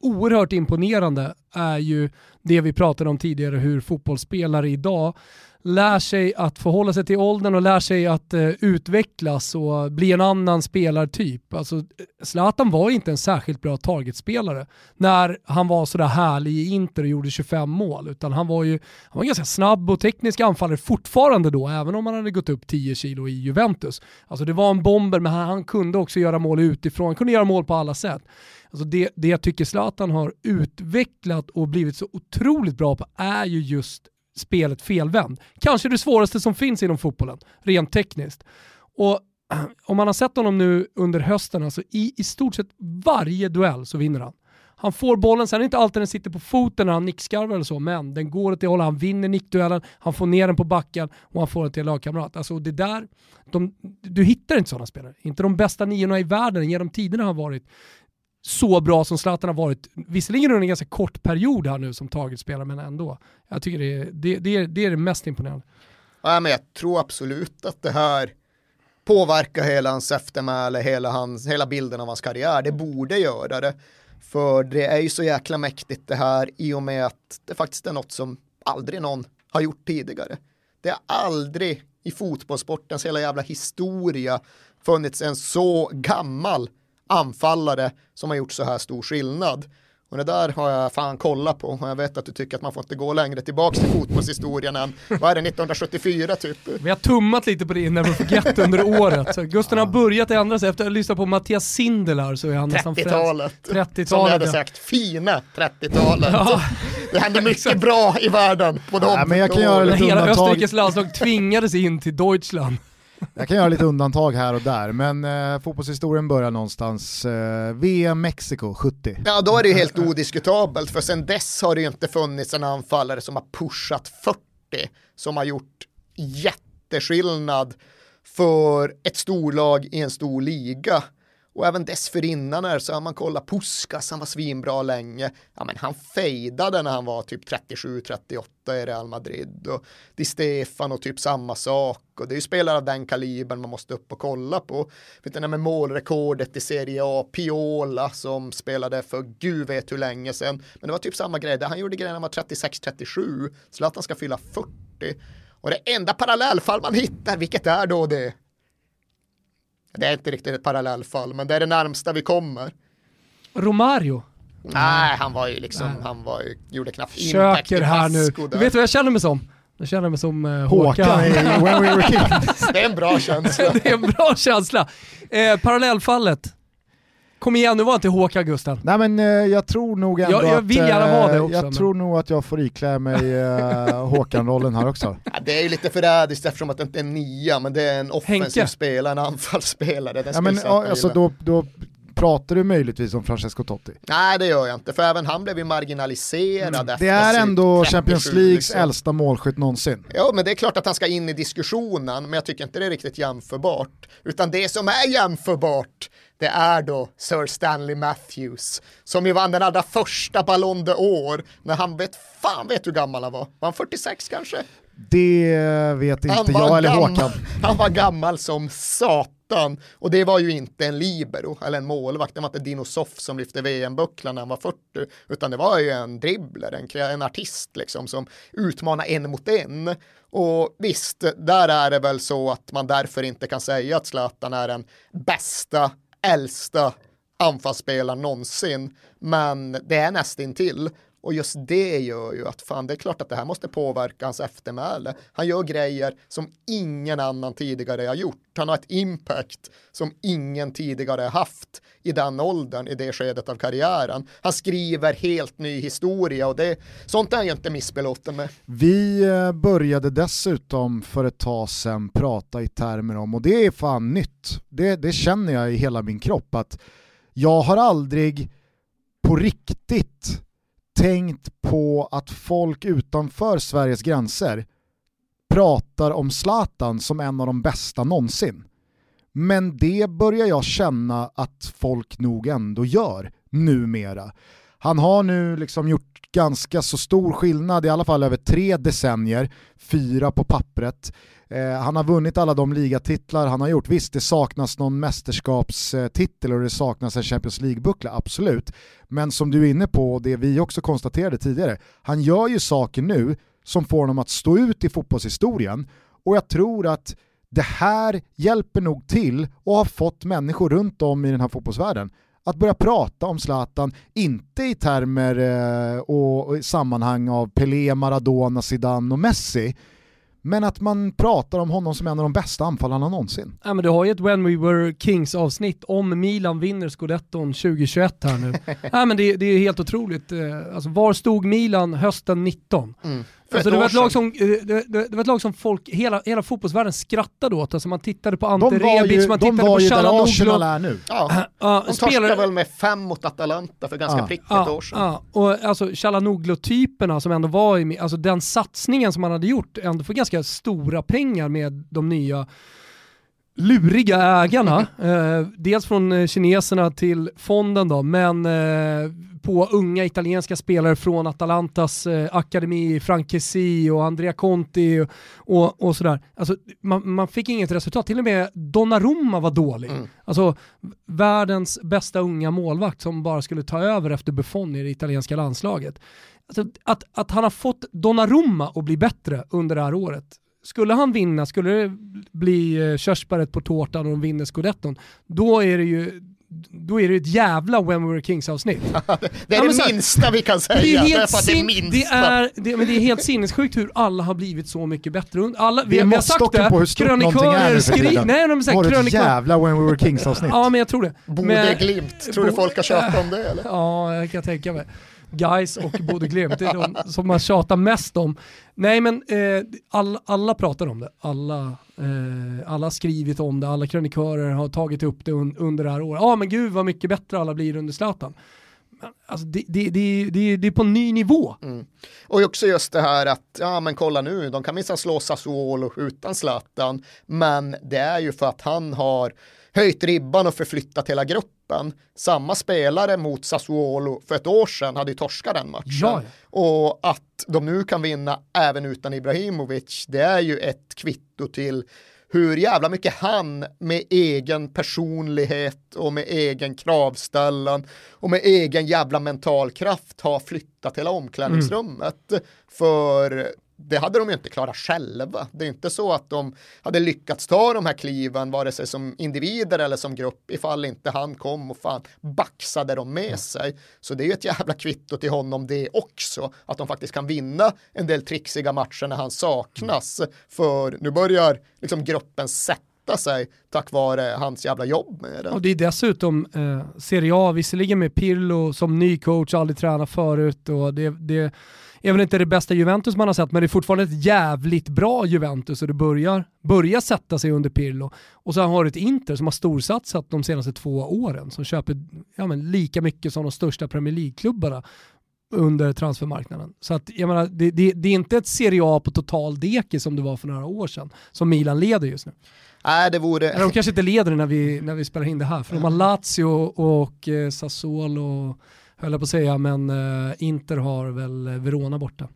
oerhört imponerande är ju det vi pratade om tidigare, hur fotbollsspelare idag lär sig att förhålla sig till åldern och lär sig att eh, utvecklas och bli en annan spelartyp. Alltså, eh, Zlatan var inte en särskilt bra targetspelare när han var sådär härlig i Inter och gjorde 25 mål, utan han var ju han var ganska snabb och teknisk anfallare fortfarande då, även om han hade gått upp 10 kilo i Juventus. Alltså det var en bomber, men han, han kunde också göra mål utifrån, han kunde göra mål på alla sätt. Alltså det, det jag tycker Zlatan har utvecklat och blivit så otroligt bra på är ju just spelet felvänd. Kanske det svåraste som finns inom fotbollen, rent tekniskt. Och [clears throat] om man har sett honom nu under hösten, alltså i, i stort sett varje duell så vinner han. Han får bollen, sen är det inte alltid den sitter på foten när han nickskarvar eller så, men den går åt det hållet, han vinner nickduellen, han får ner den på backen och han får den till en lagkamrat. Alltså det där, de, du hittar inte sådana spelare. Inte de bästa niorna i världen genom tiderna har varit så bra som Zlatan har varit, visserligen under en ganska kort period här nu som targetspelare, men ändå. Jag tycker det är det, det, är, det, är det mest imponerande. Ja, men jag tror absolut att det här påverkar hela hans eftermäle, hela, hans, hela bilden av hans karriär. Det borde göra det. För det är ju så jäkla mäktigt det här i och med att det faktiskt är något som aldrig någon har gjort tidigare. Det har aldrig i fotbollssportens hela jävla historia funnits en så gammal anfallare som har gjort så här stor skillnad. Och det där har jag fan kollat på och jag vet att du tycker att man får inte gå längre tillbaka till fotbollshistorien än, vad är det, 1974 typ? Vi har tummat lite på det i Never Forget under året. Så Gusten har börjat ändra sig, efter att ha lyssnat på Mattias Sindelar så är han 30-talet. 30-talet. Som jag hade sagt, fina 30-talet. Ja. Det hände mycket bra i världen på de ja, men jag kan göra lite Hela Österrikes landslag tvingades in till Deutschland. Jag kan göra lite undantag här och där, men eh, fotbollshistorien börjar någonstans. Eh, VM Mexiko 70. Ja, då är det ju helt odiskutabelt, för sen dess har det ju inte funnits en anfallare som har pushat 40, som har gjort jätteskillnad för ett storlag i en stor liga. Och även dessförinnan är så har man kollat Puskas, han var svinbra länge. Ja men han fejdade när han var typ 37-38 i Real Madrid. Och Di Stefano typ samma sak. Och det är ju spelare av den kalibern man måste upp och kolla på. Vet du, med målrekordet i Serie A, Piola som spelade för gud vet hur länge sedan. Men det var typ samma grej, han gjorde grejen när han var 36-37. Zlatan ska fylla 40. Och det enda parallellfall man hittar, vilket är då det? Det är inte riktigt ett parallellfall, men det är det närmsta vi kommer. Romario? Nej, han var ju liksom, Nej. han var ju, gjorde knappt Försöker här nu. Du vet vad jag känner mig som? Jag känner mig som eh, Håkan Håkan. i When We Were Kings. [laughs] Det är en bra [laughs] känsla. det är en bra känsla. Eh, parallellfallet. Kom igen, nu var inte Håkan Gusten. Nej men eh, jag tror nog ändå Jag- jag att, vill gärna vara det eh, också, Jag men- tror nog att jag får iklä mig eh, [laughs] Håkan-rollen här också. Ja, det är ju lite förrädiskt eftersom att det inte är en nia, men det är en offensiv Henke. spelare, en anfallsspelare. Den Ja, men, alltså, då, då pratar du möjligtvis om Francesco Totti. Nej det gör jag inte, för även han blev ju marginaliserad Mm. Det är ändå 37, Champions Leagues liksom. äldsta målskytt någonsin. Ja, men det är klart att han ska in i diskussionen, men jag tycker inte det är riktigt jämförbart. Utan det som är jämförbart, det är då Sir Stanley Matthews, som ju vann den allra första Ballon d'Or, när han vet, fan vet hur gammal han var. Var han 46 kanske? Det vet inte Han jag eller gammal, Håkan. [laughs] han var gammal som satan. Och det var ju inte en libero eller en målvakt. Det var inte Dino Soff som lyfte VM-bucklan när han var 40. Utan det var ju en dribbler, en, en artist liksom som utmanar en mot en. Och visst, där är det väl så att man därför inte kan säga att Zlatan är den bästa, äldsta anfallsspelaren någonsin. Men det är nästintill. Och just det gör ju att fan, det är klart att det här måste påverka hans eftermäle. Han gör grejer som ingen annan tidigare har gjort. Han har ett impact som ingen tidigare har haft i den åldern, i det skedet av karriären. Han skriver helt ny historia och det, sånt är jag inte missbelåten med. Vi eh, började dessutom för ett tag sedan prata i termer om, och det är fan nytt, det, det känner jag i hela min kropp, att jag har aldrig på riktigt tänkt på att folk utanför Sveriges gränser pratar om Zlatan som en av de bästa någonsin. Men det börjar jag känna att folk nog ändå gör numera. Han har nu liksom gjort ganska så stor skillnad, i alla fall över tre decennier, fyra på pappret. Eh, han har vunnit alla de ligatitlar han har gjort. Visst, det saknas någon mästerskapstitel och det saknas en Champions League-buckla, absolut. Men som du är inne på, och det vi också konstaterade tidigare, han gör ju saker nu som får honom att stå ut i fotbollshistorien och jag tror att det här hjälper nog till och har fått människor runt om i den här fotbollsvärlden att börja prata om Zlatan, inte i termer eh, och, och i sammanhang av Pelé, Maradona, Zidane och Messi, men att man pratar om honom som en av de bästa anfallarna någonsin. Ja, men du har ju ett When We Were Kings avsnitt om Milan vinner scudetton 2021 här nu. [laughs] ja, men det, det är helt otroligt. Eh, Alltså, var stod Milan hösten 19? Mm. Alltså, det, var ett lag som, eh, det, det, det var ett lag som folk, hela, hela fotbollsvärlden skrattade åt. Alltså man tittade på Ante De var Rebic, ju, man de tittade var på ju där. Arsenal är nu. Ja, [clears throat] Ja, de spelare- torskade väl med fem mot Atalanta för ganska Ja. prick ett Ja, år sedan. ja, och alltså Çalhanoğlu-typerna som ändå var i, alltså den satsningen som man hade gjort ändå för ganska stora pengar med de nya luriga ägarna, [laughs] eh, dels från eh, kineserna till fonden då, men eh, på unga italienska spelare från Atalantas eh, akademi, Frank Kessie och Andrea Conti och, och, och sådär. Alltså, man, man fick inget resultat, till och med Donnarumma var dålig. Mm. Alltså världens bästa unga målvakt som bara skulle ta över efter Buffon i det italienska landslaget. Alltså, att, att han har fått Donnarumma att bli bättre under det här året. Skulle han vinna, skulle det bli eh, körsbäret på tårtan och de vinner scudetton, då är det ju då är det ett jävla When We Were Kings avsnitt. [laughs] Det är Ja, det här, minsta vi kan säga. Det är, Det är helt det sin, det, är, det, men det är helt sinnessjukt hur alla har blivit så mycket bättre. Alla, vi, vi har sagt det, på hur stort någonting är nu för tiden. Nej, de Var det ett jävla When We Were Kings avsnitt? Ja, men jag tror det. Bode Men- Glimt, tror du Bo- folk har tjatat om det eller? Ja, jag kan tänka mig. Guys och Bode Glimt, det är de som man tjatar mest om. Nej men eh, all, alla pratar om det, alla, eh, alla har skrivit om det, alla krönikörer har tagit upp det un, under det här året. Ja men gud vad mycket bättre alla blir under Zlatan. Alltså, det, det, det, det, det är på en ny nivå. Mm. Och också just det här att, ja men kolla nu, de kan minsann slå Sassuolo utan Zlatan, men det är ju för att han har höjt ribban och förflyttat hela gruppen. Samma spelare mot Sassuolo för ett år sedan hade ju torskat den matchen. Ja. Och att de nu kan vinna även utan Ibrahimovic, det är ju ett kvitto till hur jävla mycket han med egen personlighet och med egen kravställan och med egen jävla mental kraft har flyttat hela omklädningsrummet. För det hade de ju inte klarat själva. Det är inte så att de hade lyckats ta de här kliven, vare sig som individer eller som grupp, ifall inte han kom och fan baxade dem med sig. Så det är ju ett jävla kvitto till honom det också, att de faktiskt kan vinna en del trixiga matcher när han saknas. För nu börjar liksom gruppen sätta sig tack vare hans jävla jobb med det. Och det är dessutom eh, Serie A, visserligen med Pirlo som ny coach, aldrig tränat förut och det, det är väl inte det bästa Juventus man har sett, men det är fortfarande ett jävligt bra Juventus och det börjar, börjar sätta sig under Pirlo. Och så har du ett Inter som har storsatsat de senaste två åren, som köper ja, men, lika mycket som de största Premier League-klubbarna under transfermarknaden. Så att, jag menar, det, det, det är inte ett Serie A på total deke som det var för några år sedan, som Milan leder just nu. Nej, det vore... Eller de kanske inte leder när vi, när vi spelar in det här, för de har Lazio och eh, Sassuolo, höll jag på att säga, men eh, Inter har väl Verona borta.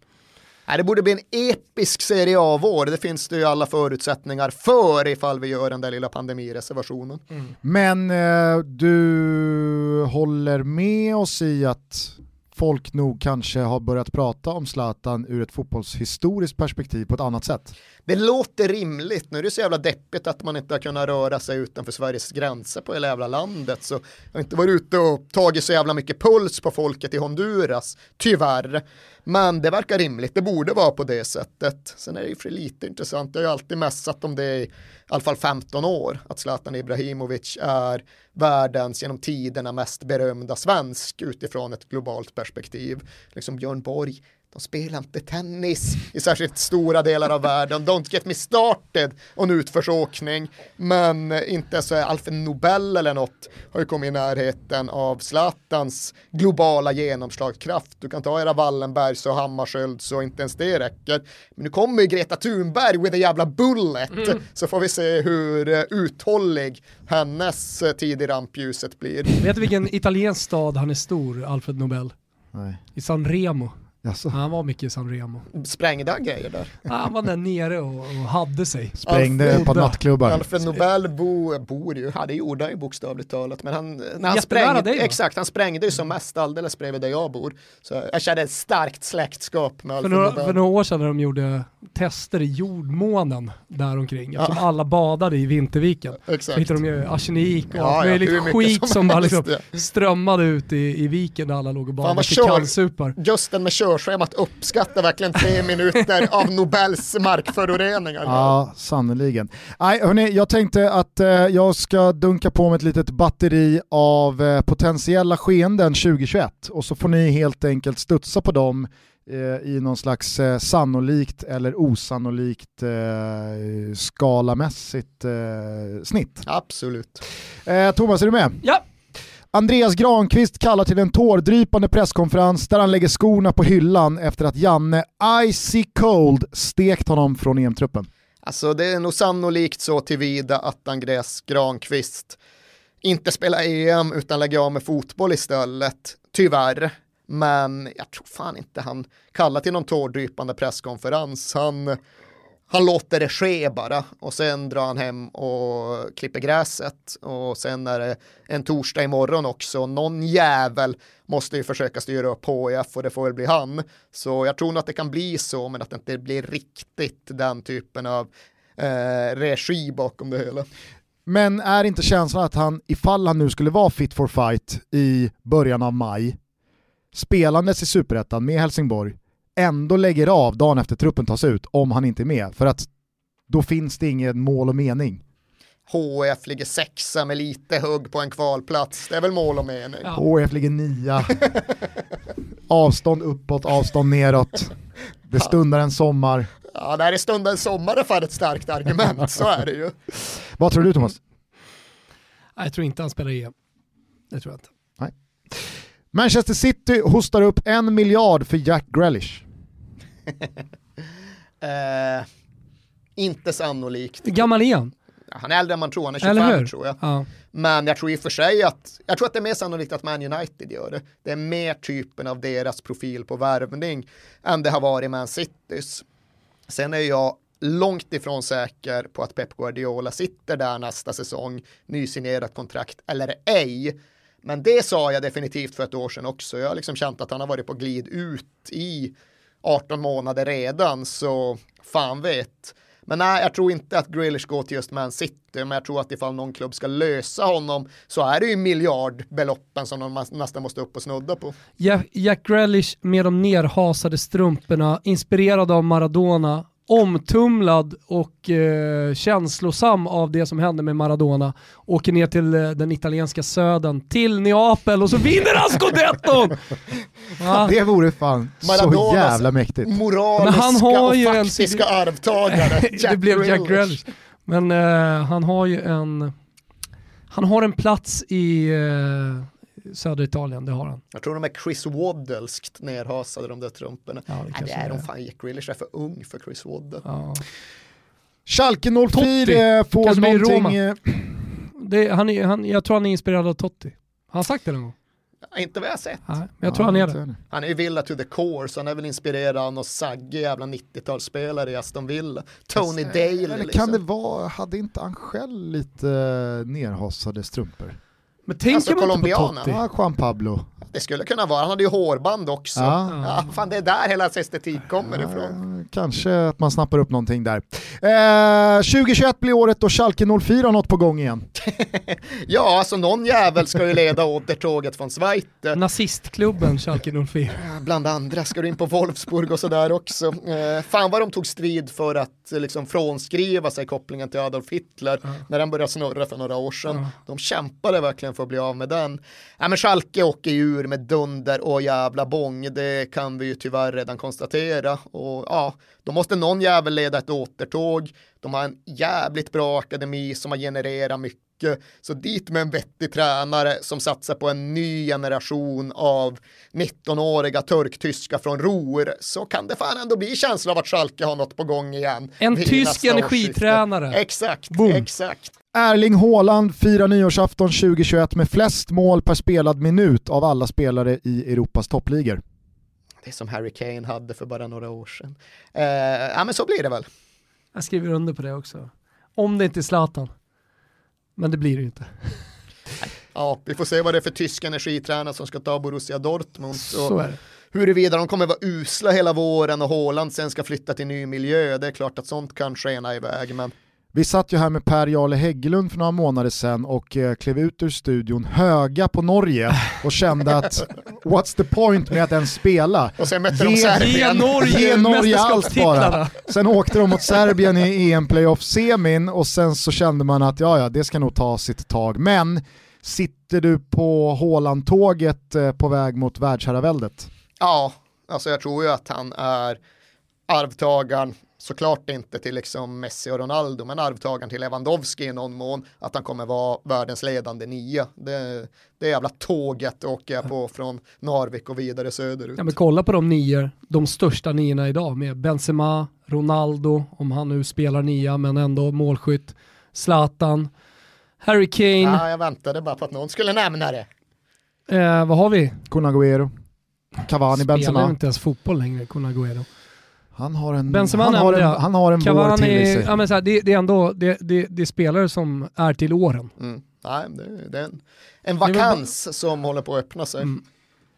Nej, det borde bli en episk Serie A-vår, det finns det ju alla förutsättningar för ifall vi gör den där lilla pandemireservationen. Mm. Men eh, du håller med oss i att folk nog kanske har börjat prata om Zlatan ur ett fotbollshistoriskt perspektiv på ett annat sätt. Det låter rimligt, nu är det så jävla deppigt att man inte har kunnat röra sig utanför Sveriges gränser på hela jävla landet så jag har inte varit ute och tagit så jävla mycket puls på folket i Honduras, tyvärr. Men det verkar rimligt, det borde vara på det sättet. Sen är det ju för lite intressant, jag har ju alltid mässat om det i alla fall 15 år, att Zlatan Ibrahimovic är världens genom tiderna mest berömda svensk utifrån ett globalt perspektiv. Liksom Björn Borg, de spelar inte tennis i särskilt stora delar av världen. Don't get me started on utförsåkning. Men inte så är Alfred Nobel eller något har ju kommit i närheten av Zlatans globala genomslagskraft. Du kan ta era Wallenbergs och Hammarskjölds och inte ens det räcker. Men nu kommer ju Greta Thunberg with a jävla bullet. Mm. Så får vi se hur eh, uthållig hennes eh, tid i rampljuset blir. Vet du vilken italiensk stad han är stor, Alfred Nobel? Nej. I San Remo. Jaså. Han var mycket i San Remo. Sprängde han grejer där? [laughs] Ja, han var där nere och, och hade sig. Sprängde Alfred, på nattklubbar. Alfred Nobel bo, bor ju, ja det gjorde han ju bokstavligt talat, men han, när han sprängde, dig, exakt, han sprängde ju som mest alldeles bredvid där jag bor. Så jag kände ett starkt släktskap med Alfred för några, Nobel. För några år sedan när de gjorde tester i jordmånen däromkring, ja. alla badade i Vinterviken. Exakt. Så hittade de ju arsenik och ja, allt möjligt ja, skit som, som bara liksom strömmade ut i, i viken där alla låg och badade till kallsupar. Just den med körschemat uppskattar verkligen tre [laughs] minuter av Nobels markföroreningar. Ja, sannerligen. Nej, hörni, jag tänkte att eh, jag ska dunka på med ett litet batteri av eh, potentiella skeenden 2021 och så får ni helt enkelt studsa på dem eh, i någon slags eh, sannolikt eller osannolikt eh, skalamässigt eh, snitt. Absolut. Eh, Thomas, är du med? Ja. Andreas Granqvist kallar till en tårdrypande presskonferens där han lägger skorna på hyllan efter att Janne Icy Cold stekt honom från EM-truppen. Alltså det är nog sannolikt så tillvida att Andreas Granqvist inte spelar EM utan lägger av med fotboll istället, tyvärr. Men jag tror fan inte han kallar till någon tårdrypande presskonferens. Han han låter det ske bara och sen drar han hem och klipper gräset och sen är det en torsdag imorgon också. Någon jävel måste ju försöka styra upp HIF och det får väl bli han. Så jag tror nog att det kan bli så men att det inte blir riktigt den typen av eh, regi bakom det hela. Men är inte känslan att han, ifall han nu skulle vara fit for fight i början av maj, spelandes i superettan med Helsingborg, ändå lägger av dagen efter truppen tas ut om han inte är med. För att då finns det ingen mål och mening. HF ligger sexa med lite hugg på en kvalplats. Det är väl mål och mening. Ja. HF ligger nia. [laughs] avstånd uppåt, avstånd neråt. Det stundar en sommar. Ja, när det stundar en sommar är fan ett starkt argument, så är det ju. Vad tror du Thomas? Jag tror inte han spelar EM. Det tror jag inte. Manchester City hostar upp en miljard för Jack Grealish. [laughs] eh, inte sannolikt. Hur gammal är han? Han är äldre än man tror, han är 25 tror jag. Ja. Men jag tror i och för sig att, jag tror att det är mer sannolikt att Man United gör det. Det är mer typen av deras profil på värvning än det har varit Man Citys. Sen är jag långt ifrån säker på att Pep Guardiola sitter där nästa säsong, nysignerat kontrakt eller ej. Men det sa jag definitivt för ett år sedan också. Jag har liksom känt att han har varit på glid ut i 18 månader redan, så fan vet. Men nej, jag tror inte att Grealish går till just Man City, men jag tror att ifall någon klubb ska lösa honom så är det ju miljardbeloppen som de nästan måste upp och snudda på. Jack Grealish med de nerhasade strumporna, inspirerad av Maradona, omtumlad och eh, känslosam av det som hände med Maradona, åker ner till eh, den italienska södern, till Neapel och så vinner han scudetton! ja. [laughs] Det vore fan Maradonas så jävla mäktigt. moraliska Men han har och ju faktiska en... arvtagare, [laughs] Jack Det blev Jack Grealish. Men eh, han har ju en, han har en plats i eh, södra Italien, det har han. Jag tror de är Chris Waddelskt nerhasade de där trumporna. Ja, det, Nej, det är de fan, Jack Grealish är för ung för Chris Waddle. Ja. Schalke 04 Totti. får någonting... Eh, det, han, han, jag tror han är inspirerad av Totti. Har han sagt det någon gång? Inte vad jag har sett. Nej, men jag tror han är det. Han är ju Villa to the core, så han är väl inspirerad av någon saggig jävla 90-talsspelare i Aston Villa. Tony Dale. Eller liksom. kan det vara, hade inte han själv lite uh, nerhasade strumpor? Men tänker alltså, man inte på Totti? Ja, Juan Pablo. Det skulle kunna vara, han hade ju hårband också. Ja. ja fan, det är där hela hans estetik kommer ja, ifrån. Kanske att man snappar upp någonting där. Eh, 2021 blir året då Schalke 04 har något på gång igen. [laughs] ja, alltså någon jävel ska ju leda återtåget från Schweiz. Nazistklubben Schalke 04. Bland andra ska du in på Wolfsburg och sådär också. Eh, fan vad de tog strid för att liksom frånskriva sig kopplingen till Adolf Hitler mm. när den började snurra för några år sedan. De kämpade verkligen för att bli av med den. Ja, men Schalke åker ju ur med dunder och jävla bång, det kan vi ju tyvärr redan konstatera. Och ja, då måste någon jävel leda ett återtåg. De har en jävligt bra akademi som har genererat mycket så dit med en vettig tränare som satsar på en ny generation av 19-åriga turktyska från Ruhr så kan det fan ändå bli känsla av att Schalke har något på gång igen. En tysk energitränare. Exakt, Boom. exakt. Erling Haaland firar nyårsafton 2021 med flest mål per spelad minut av alla spelare i Europas toppligor. Det som Harry Kane hade för bara några år sedan. Eh, ja men så blir det väl. Jag skriver under på det också. Om det inte är Zlatan. Men det blir det ju inte. [laughs] Ja, vi får se vad det är för tysk energitränare som ska ta Borussia Dortmund. Så är det. Huruvida de kommer vara usla hela våren och Haaland sen ska flytta till ny miljö, det är klart att sånt kan skena iväg. Men vi satt ju här med Per Jarle Hägglund för några månader sedan och eh, klev ut ur studion höga på Norge och kände att [laughs] what's the point med att ens spela? Och sen mötte de Serbien. Ge Norge, ge Norge allt bara. Sen åkte de mot Serbien i EM-playoff-semin och sen så kände man att ja, ja, det ska nog ta sitt tag. Men sitter du på Håland-tåget eh, på väg mot världsherraväldet? Ja, alltså jag tror ju att han är arvtagaren såklart inte till liksom Messi och Ronaldo, men arvtagaren till Lewandowski i någon mån, att han kommer vara världens ledande nia. Det, det jävla tåget åker jag på från Narvik och vidare söderut. Ja, men kolla på de nior, de största niorna idag med Benzema, Ronaldo, om han nu spelar nia men ändå målskytt, Zlatan, Harry Kane. Ja, jag väntade bara på att någon skulle nämna det. Eh, vad har vi? Kun Agüero. Cavani, Benzema. Spelar inte ens fotboll längre, Kun Agüero. Han har en, Benzema han har en, han har en Cavani, vår till i sig. Ja, men så här, det, det, är ändå det, det, det är spelare som är till åren. Mm. Nej, det, det, är en, en vakans bara... som håller på att öppna sig. Mm.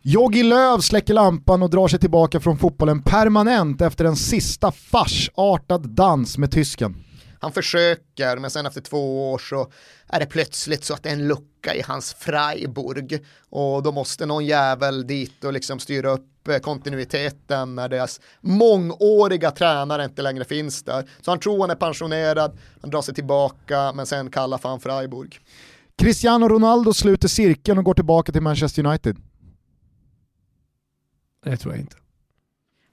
Jogi Löv släcker lampan och drar sig tillbaka från fotbollen permanent efter en sista farsartad dans med tysken. Han försöker, men sen efter två år så är det plötsligt så att det är en lucka i hans Freiburg och då måste någon jävel dit och liksom styra upp eh, kontinuiteten när deras mångåriga tränare inte längre finns där. Så han tror han är pensionerad, han drar sig tillbaka, men sen kallar fan Freiburg. Cristiano Ronaldo sluter cirkeln och går tillbaka till Manchester United. Det tror jag inte.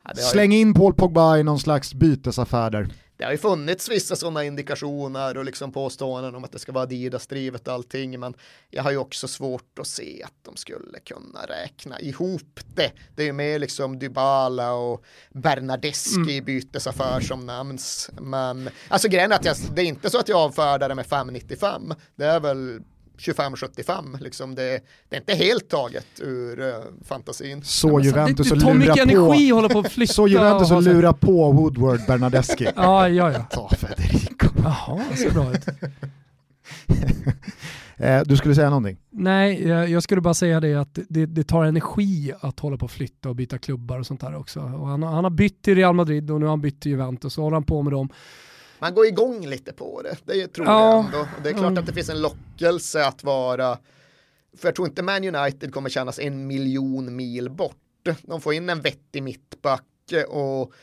Ja, Släng in Paul Pogba i någon slags bytesaffär där det har ju funnits vissa sådana indikationer och liksom påståenden om att det ska vara Adidas-drivet och allting, men jag har ju också svårt att se att de skulle kunna räkna ihop det. Det är ju mer liksom Dybala och Bernadeschi mm. i bytesaffär som nämns, men alltså grejen är att jag, det är inte så att jag avfärdar det med 595, det är väl 25-75. Liksom det, det, är inte helt taget ur uh, fantasin. Så Juventus och lura på. energi håller på att flytta. Så Juventus och lura på Woodward Bernadeschi. [laughs] ja, ja, ja. Ta Federico. Jaha, ser bra ut. [laughs] Eh, du skulle säga någonting? Nej, jag skulle bara säga det att det, det, tar energi att hålla på och flytta och byta klubbar och sånt där också. Och han, han har bytt till Real Madrid och nu har han bytt till Juventus och håller han på med dem. Man går igång lite på det, det tror ja. jag ändå. Det är klart mm. att det finns en lockelse att vara, för jag tror inte Man United kommer kännas en miljon mil bort. De får in en vettig mittback och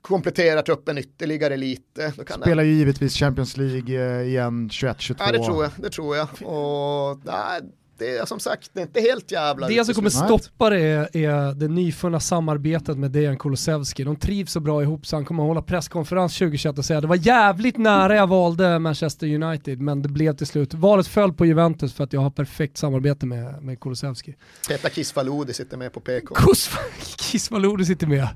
kompletterar truppen ytterligare lite. Spelar ju givetvis Champions League eh, igen 21-22. Ja det tror jag, det tror jag. Och nej, det är som sagt det är inte helt jävla Det som kommer stoppa det är, är det nyfunna samarbetet med Dejan Kulusevski. De trivs så bra ihop så han kommer att hålla presskonferens 2021 och säga det var jävligt nära jag valde Manchester United men det blev till slut, valet föll på Juventus för att jag har perfekt samarbete med, med Kulusevski. Petar Kisvalodi sitter med på PK. [laughs] Kisvalodi sitter med.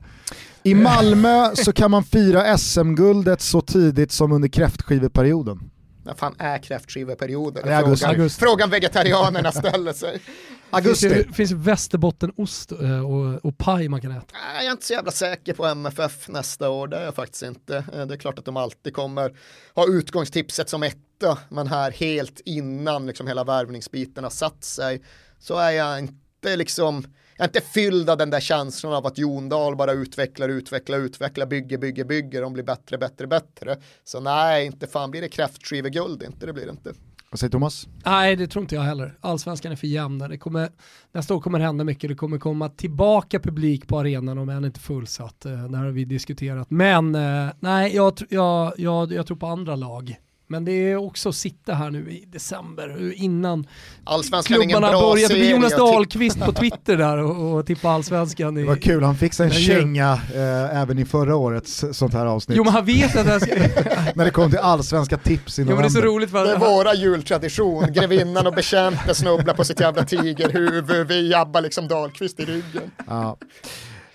I Malmö så kan man fira SM-guldet så tidigt som under kräftskiveperioden. När fan är kräftskiveperioden? Frågan, augusti. frågan vegetarianerna ställer sig. [laughs] Augusti. Finns det finns västerbottenost eh, och, och paj man kan äta? Jag är inte så jävla säker på MFF nästa år, det är jag faktiskt inte. Eh, det är klart att de alltid kommer ha utgångstipset som etta, men här helt innan liksom hela värvningsbiten har satt sig så är jag inte liksom jag är inte fylld av den där känslan av att Jon Dahl bara utvecklar, utvecklar, utvecklar, bygger, bygger, bygger, de blir bättre, bättre, bättre. Så nej, inte fan blir det kräftskiveguld inte, det blir det inte. Vad säger Thomas? Nej, det tror inte jag heller. Allsvenskan är för jämn. Det kommer, nästa år kommer det hända mycket. Det kommer komma tillbaka publik på arenan om än inte fullsatt. Eh, det här har vi diskuterat. Men eh, nej, jag, jag, jag, jag tror på andra lag. Men det är också att sitta här nu i december innan Allsvenskan klubbarna börjar. Det blir Jonas Dahlqvist på Twitter där och, och tippa allsvenskan. I, det var kul, han fick sig en känga eh, även i förra årets sånt här avsnitt. Jo men han vet att det ska... [laughs] När det kom till allsvenska tips i november. Jo, det är så roligt för... Det är våra jultradition, grevinnan och bekämpe snubblar på sitt jävla tigerhuvud, vi jabbar liksom Dahlqvist i ryggen. Ja.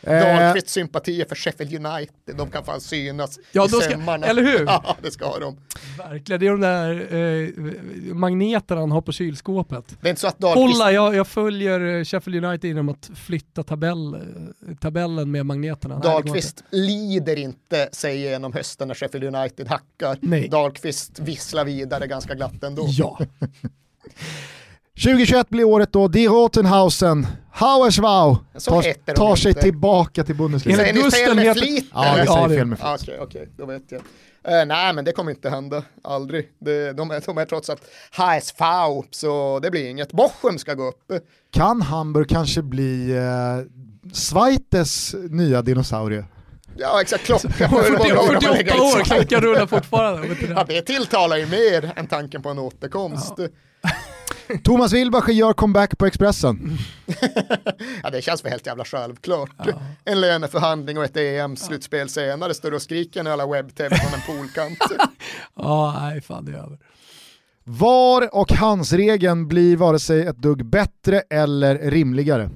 Dahlqvists sympatier för Sheffield United, de kan fan synas ja, i ska, sömmarna. Eller hur? [laughs] Ja, det ska de. Verkligen, det är de där eh, magneterna han har på kylskåpet. Det är inte så att Dahlqvist... Kolla, jag, jag följer eh, Sheffield United genom att flytta tabell, eh, tabellen med magneterna. Dahlqvist lider inte sig genom hösten när Sheffield United hackar. Nej. Dahlqvist visslar vidare ganska glatt ändå. Ja. [laughs] [laughs] 2021 blir året då Die Rotenhausen, Hauerswau, tar, tar sig tillbaka till Bundesliga. Säger ni fel med flit? Ja, vi säger fel med flit. Okej, okay, okay, då vet jag. Uh, nej, men det kommer inte hända. Aldrig. Det, de, är, de är trots allt HSV, så det blir inget. Bochum ska gå upp. Kan Hamburg kanske bli uh, Schweites nya dinosaurie? Ja exakt, klockan 48 år, klockan rullar fortfarande. ja, det tilltalar ju mer än tanken på en återkomst. Ja. Thomas Wilbacher gör comeback på Expressen. [laughs] ja det känns väl helt jävla självklart. Ja. En löneförhandling och ett EM-slutspel senare står och skriker när alla webb-tv från en poolkant. [laughs] ja, nej fan det är över. VAR och hans-regeln blir vare sig ett dugg bättre eller rimligare.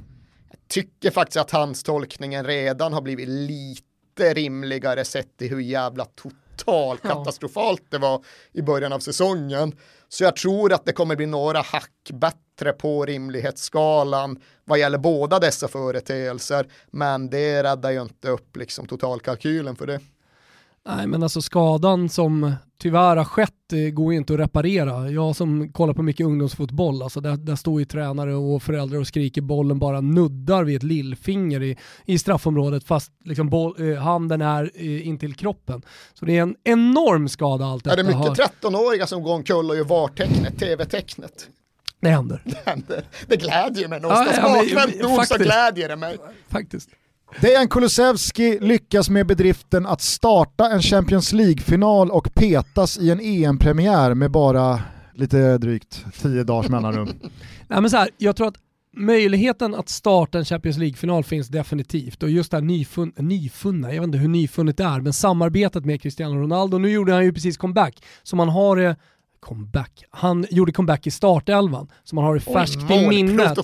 Jag tycker faktiskt att hans tolkningen redan har blivit lite rimligare sett i hur jävla total katastrofalt det var i början av säsongen. Så jag tror att det kommer bli några hack bättre på rimlighetsskalan vad gäller båda dessa företeelser. Men det räddar ju inte upp liksom totalkalkylen för det. Nej men alltså skadan som tyvärr har skett går ju inte att reparera. Jag som kollar på mycket ungdomsfotboll, alltså där, där står ju tränare och föräldrar och skriker bollen bara nuddar vid ett lillfinger i, i straffområdet fast liksom boll, eh, handen är eh, intill kroppen. Så det är en enorm skada allt detta. Är det mycket 13-åriga som går omkull och gör VAR-tecknet, TV-tecknet? Det händer. Det händer. Det glädjer mig någonstans. Ja, nog så glädjer det mig. Faktiskt. Dejan Kulusevski lyckas med bedriften att starta en Champions League-final och petas i en EM-premiär med bara lite drygt tio dagars mellanrum. [laughs] Nej, men så här, jag tror att möjligheten att starta en Champions League-final finns definitivt och just det här nyfun nyfunna, jag vet inte hur nyfunnet det är, men samarbetet med Cristiano Ronaldo, nu gjorde han ju precis comeback, så man har det comeback. Han gjorde comeback i startelvan, så man har det färskt Oj, i minnet.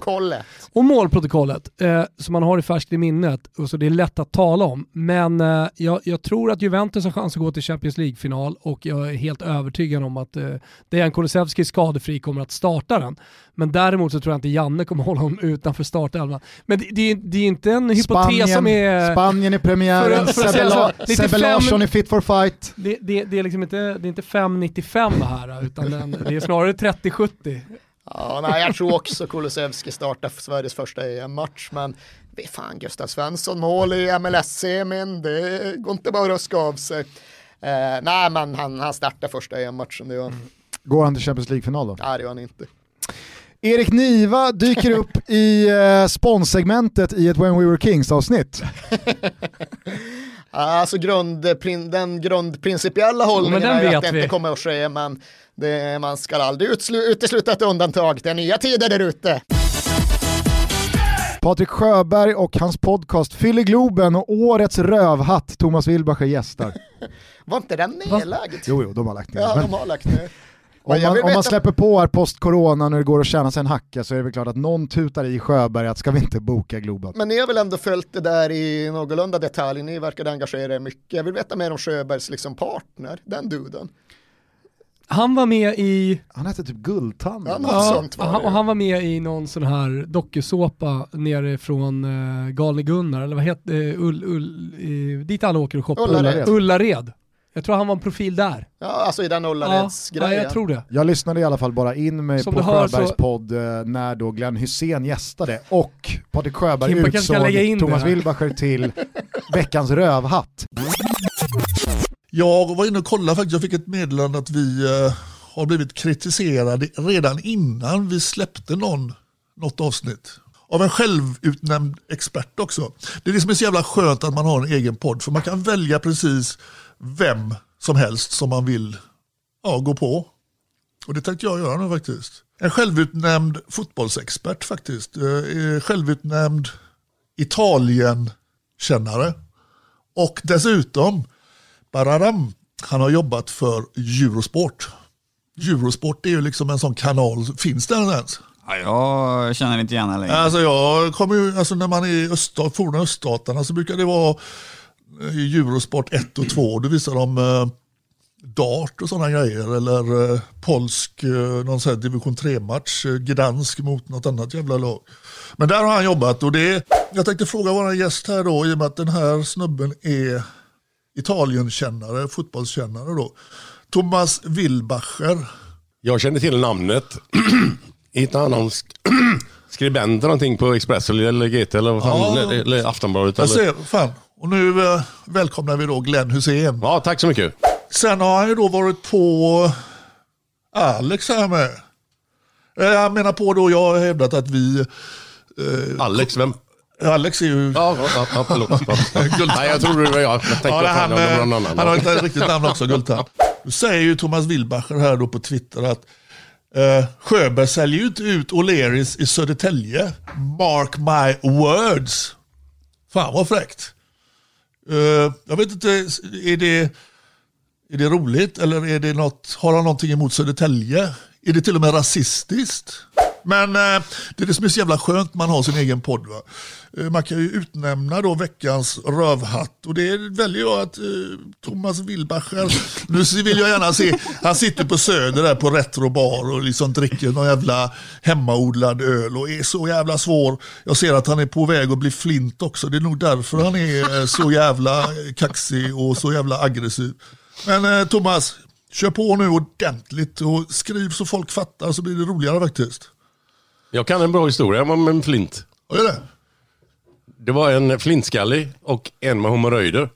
Och målprotokollet, eh, så man har det färskt i minnet, och så det är lätt att tala om. Men eh, jag, jag, tror att Juventus har chans att gå till Champions League-final och jag är helt övertygad om att eh, Dejan Kulusevski skadefri kommer att starta den. Men däremot så tror jag inte Janne kommer [laughs] hålla honom utanför startelvan. Men det, det, det är inte en hypotes Spanien, som är... Spanien i premiären, Sebbe Larsson är fit for fight. Det, det, det, är liksom inte, det är inte 5,95 här, utan den, det är snarare 30-70. Ja, nej, jag tror också Kulusevski startar Sveriges första EM-match, men det är fan Gustav Svensson mål i MLS-semin, det går inte bara att ruska av sig. Eh, nej, men han, han startar första EM-matchen, det gör han. Går han till Champions League-final då? Nej, det gör han inte. Erik Niva dyker [laughs] upp i eh, sponsegmentet i ett When We Were Kings-avsnitt. [laughs] Alltså grundprin, den grundprincipiella hållningen den är att det vi. inte kommer att ske, men det, man ska aldrig utesluta ett undantag. Det är nya tider där ute. Patrik Sjöberg och hans podcast Fyller Globen och årets rövhatt Thomas Wilbacher gästar. [laughs] Var inte den nedlagd? Jo, jo, de har lagt ner. Ja, de har lagt ner. om, man, om man släpper på här post-corona när det går att tjäna sig en hacka så är det väl klart att någon tutar i Sjöberg att ska vi inte boka Globen? Men ni har väl ändå följt det där i någorlunda detalj, ni verkade engagera er mycket. Jag vill veta mer om Sjöbergs liksom partner, den duden. Han var med i, Han hette typ Guldtand. Ja, sånt var han, det. och han var med i någon sån här dokusåpa nere från uh, Galne Gunnar, eller vad heter uh, Ull, Ull, uh, dit han åker och shoppar. Ullared. Ullared. Jag tror han var en profil där. Ja, alltså i den Ja, ja, Ullareds-grejen. jag tror det. Jag lyssnade i alla fall bara in mig Som på Sjöbergs så- podd eh, när då Glenn Hussein gästade och Patrik Sjöberg Kimpa utsåg Thomas. Wilbacher till veckans rövhatt. Jag var inne och kollade faktiskt, jag fick ett meddelande att vi eh, har blivit kritiserade redan innan vi släppte någon, något avsnitt. Av en självutnämnd expert också. Det är det som är så jävla skönt att man har en egen podd, för man kan välja precis vem som helst som man vill ja, gå på. Och det tänkte jag göra nu faktiskt. En självutnämnd fotbollsexpert faktiskt. Eh, eh, självutnämnd Italien-kännare. Och dessutom Bararam, han har jobbat för Eurosport. Eurosport är ju liksom en sån kanal, finns den ens? Ja, jag känner inte igen längre. Alltså jag kommer ju, alltså när man är i öststat, forna öststaterna så brukar det vara eh, Eurosport 1 och 2, då visar de eh, dart och sådana grejer eller eh, polsk, eh, någon sån här division 3-match, eh, Gdansk mot något annat jävla lag. Men där har han jobbat och det, jag tänkte fråga vår gäst här då, i och med att den här snubben är Italienkännare, fotbollskännare då. Thomas Wilbacher. Jag känner till namnet. [clears throat] Hittade han någon sk- [clears throat] skribent någonting på Expressen eller GT eller, vad fan, Ja. eller, eller Aftonbladet? Jag ser, fan. Och nu eh, välkomnar vi då Glenn Hussein. Ja, tack så mycket. Sen har han ju då varit på Alex här med. Eh, Jag menar på då, jag har hävdat att vi, Alex, vem? Alex är ju Ja, ja, ja förlåt. [laughs] Nej, jag trodde det var jag. Jag Ja, han, var eh, någon annan. han har ett riktigt namn också, Guldtand. Nu säger ju Thomas Wilbacher här då på Twitter att eh, Sjöberg säljer ju inte ut O'Learys i Södertälje. Mark my words. Fan vad fräckt. Eh, jag vet inte, är det, är det roligt eller är det något, har han någonting emot Södertälje? Är det till och med rasistiskt? Men eh, det är det som är så jävla skönt man har sin egen podd. Va? Eh, man kan ju utnämna då veckans rövhatt och det väljer jag att eh, Thomas Wilbacher, nu vill jag gärna se, han sitter på Söder där på Retrobar och liksom dricker någon jävla hemmaodlad öl och är så jävla svår. Jag ser att han är på väg att bli flint också, det är nog därför han är eh, så jävla kaxig och så jävla aggressiv. Men eh, Thomas, kör på nu ordentligt och skriv så folk fattar så blir det roligare faktiskt. Jag kan en bra historia om en flint. Är det? Det var en flintskallig och en med hemorrojder.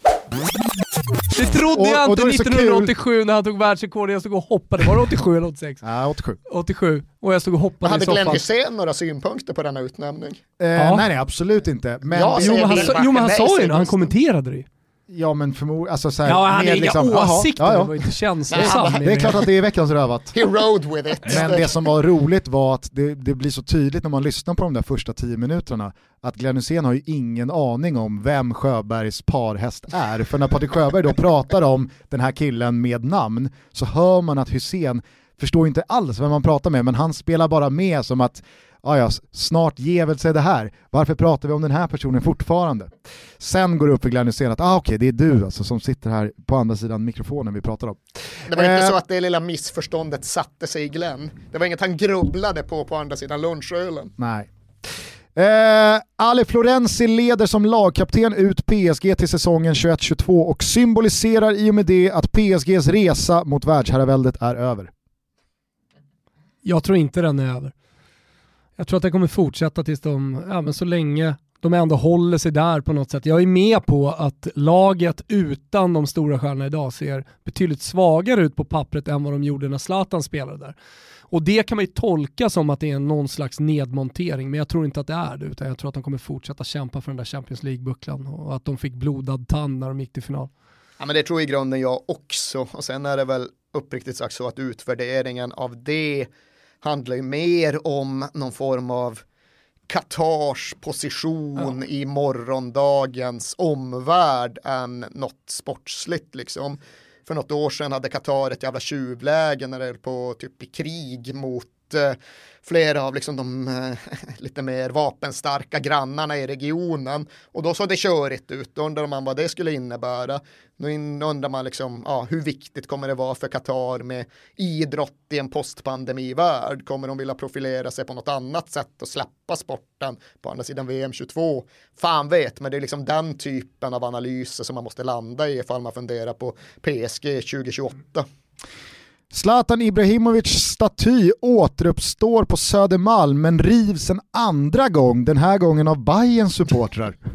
Det trodde Och- jag inte då är det så 1987 när han tog världsrekord. Jag stod och hoppade. Var det 87 eller 86? Ja, 87. 87. Och jag stod och hoppade i hade Glenn soffan. Hysén några synpunkter på denna utnämning? Eh, Ja. Nej, nej, absolut inte. Men Jo men han, jo, men han nej, sa ju det, han kommenterade det. Ja men förmodligen, alltså så här, Ja, han har med inga liksom- åsikter, ja, ja. det var inte Nej, känslosam. han- Det är klart att det är veckans rövat. He rode with it. Men det som var roligt var att det, det blir så tydligt när man lyssnar på de där första tio minuterna att Glenn Hysén har ju ingen aning om vem Sjöbergs parhäst är. För när Patrik Sjöberg då pratar om den här killen med namn så hör man att Hysén förstår inte alls vem man pratar med men han spelar bara med som att "Ja, ja, snart ger väl sig det här. Varför pratar vi om den här personen fortfarande? Sen går det upp för Glenn Hysén att ah, okej, det är du alltså som sitter här på andra sidan mikrofonen vi pratar om. Det var inte Eh. så att det lilla missförståndet satte sig i Glenn. Det var inget han grubblade på på andra sidan lunchölen. Nej. Eh, Ale Florenzi leder som lagkapten ut PSG till säsongen 21-22 och symboliserar i och med det att PSGs resa mot världsherraväldet är över. Jag tror inte den är över. Jag tror att det kommer fortsätta tills de, ja men så länge de ändå håller sig där på något sätt. Jag är med på att laget utan de stora stjärnorna idag ser betydligt svagare ut på pappret än vad de gjorde när Zlatan spelade där. Och det kan man ju tolka som att det är någon slags nedmontering, men jag tror inte att det är det, utan jag tror att de kommer fortsätta kämpa för den där Champions League-bucklan och att de fick blodad tand när de gick till final. Ja, men det tror i grunden jag också. Och sen är det väl uppriktigt sagt så att utvärderingen av det handlar ju mer om någon form av Katars position ja. i morgondagens omvärld än något sportsligt liksom. För något år sedan hade Qatar ett jävla tjuvläge när det är på typ i krig mot Eh, flera av liksom de eh, [laughs] lite mer vapenstarka grannarna i regionen. Och då såg det körigt ut, då undrar man vad det skulle innebära. Nu undrar man liksom, ja, hur viktigt kommer det vara för Qatar med idrott i en postpandemivärld? Kommer de vilja profilera sig på något annat sätt och släppa sporten på andra sidan VM 22? Fan vet, men det är liksom den typen av analyser som man måste landa i ifall man funderar på PSG 2028. Zlatan Ibrahimovic staty återuppstår på Södermalm men rivs en andra gång, den här gången av Bayerns supportrar. [laughs]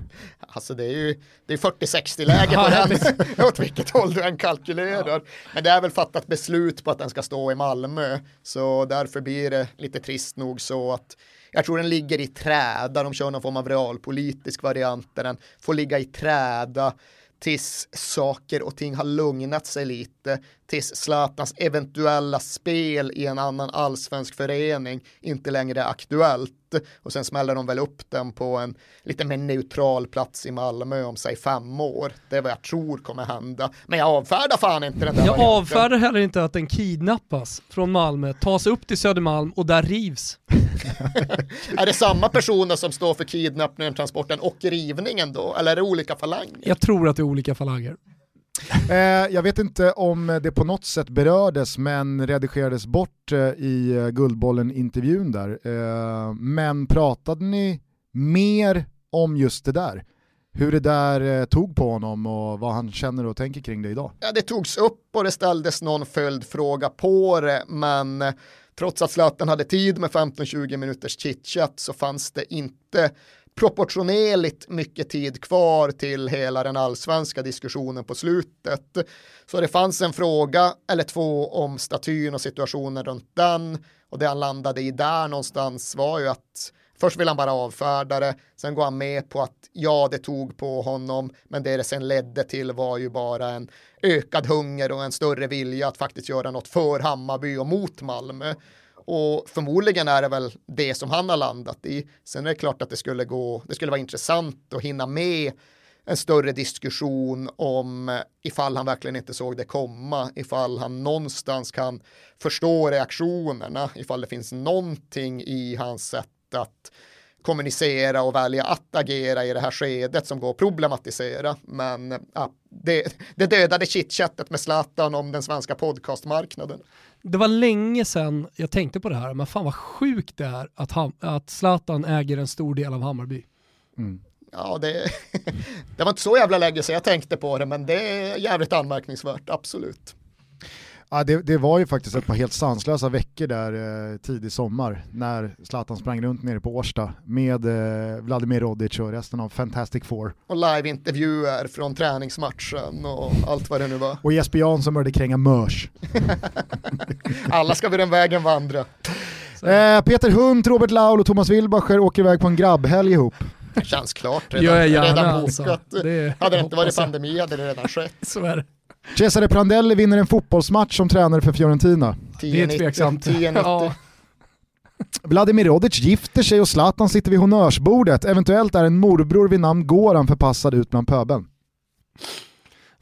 Alltså det är ju det är 40-60 läge på den, [laughs] åt vilket håll du än kalkylerar. Ja. Men det är väl fattat beslut på att den ska stå i Malmö, så därför blir det lite trist nog så att jag tror den ligger i träda, de kör någon form av realpolitisk variant där den får ligga i träda tills saker och ting har lugnat sig lite, tills Zlatans eventuella spel i en annan allsvensk förening inte längre är aktuellt. Och sen smäller de väl upp den på en lite mer neutral plats i Malmö om säg fem år. Det är vad jag tror kommer hända. Men jag avfärdar fan inte den där Jag varianten. avfärdar heller inte att den kidnappas från Malmö, tas upp till Södermalm och där rivs. [laughs] är det samma personer som står för kidnappningen, transporten och rivningen då? Eller är det olika falanger? Jag tror att det är olika falanger. Eh, jag vet inte om det på något sätt berördes men redigerades bort eh, i eh, Guldbollen-intervjun där. men pratade ni mer om just det där? Hur det där tog på honom och vad han känner och tänker kring det idag? Ja, det togs upp och det ställdes någon följdfråga på det, men trots att Zlatan hade tid med 15-20 minuters chitchat så fanns det inte proportionerligt mycket tid kvar till hela den allsvenska diskussionen på slutet. Så det fanns en fråga eller två om statyn och situationen runt den och det han landade i där någonstans var ju att Först vill han bara avfärda det, sen går han med på att ja, det tog på honom, men det det sen ledde till var ju bara en ökad hunger och en större vilja att faktiskt göra något för Hammarby och mot Malmö. Och förmodligen är det väl det som han har landat i. Sen är det klart att det skulle gå, det skulle vara intressant att hinna med en större diskussion om ifall han verkligen inte såg det komma, ifall han någonstans kan förstå reaktionerna, ifall det finns någonting i hans sätt att kommunicera och välja att agera i det här skedet som går att problematisera. Men ja, det, det dödade chitchattet med Zlatan om den svenska podcastmarknaden. Det var länge sedan jag tänkte på det här, men fan vad sjukt det är att, att Zlatan äger en stor del av Hammarby. Mm. Ja, det, [laughs] det var inte så jävla länge sedan jag tänkte på det, men det är jävligt anmärkningsvärt, absolut. Ja, det, det, var ju faktiskt ett par helt sanslösa veckor där eh, tidig sommar när Zlatan sprang runt nere på Årsta med eh, Vladimir Rodic och resten av Fantastic Four. Och liveintervjuer från träningsmatchen och allt vad det nu var. Och Jesper Jansson började kränga mörs. [laughs] Alla ska vi den vägen vandra. [laughs] Eh, Peter Hunt, Robert Laul och Thomas Wilbacher åker iväg på en grabbhelg ihop. Det känns klart redan, jag gärna, redan bokat. Alltså. Det, hade det inte varit pandemi hade det redan skett. Så är det. Cesare Prandelli vinner en fotbollsmatch som tränare för Fiorentina. Det är tveksamt. [laughs] ja. Vladimir Rodic gifter sig och Zlatan sitter vid honnörsbordet. Eventuellt är en morbror vid namn Goran förpassad ut bland pöbeln.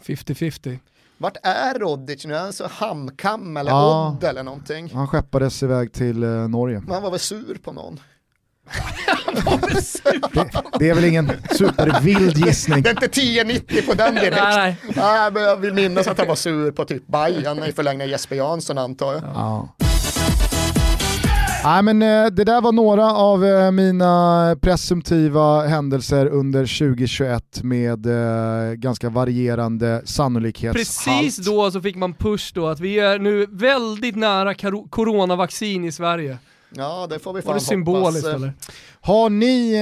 50-50. Vart är Rodic nu? Är han så Hamkam eller ja, Odd eller någonting? Han skeppades iväg till eh, Norge. Men han var väl sur på någon? Det, det, är väl ingen supervild gissning. Det är inte 10,90 på den direkt. Nej, nej. nej jag vill minnas att han var sur på typ Bajen i förlängning Jesper Jansson antar jag. Ja. Nej, men eh, det där var några av eh, mina presumtiva händelser under 2021 med eh, ganska varierande sannolikhetshalt. Precis då så fick man push då att vi är nu väldigt nära coronavaccin i Sverige. Ja, det får vi Var fan det symboliskt hoppas. eller? Har ni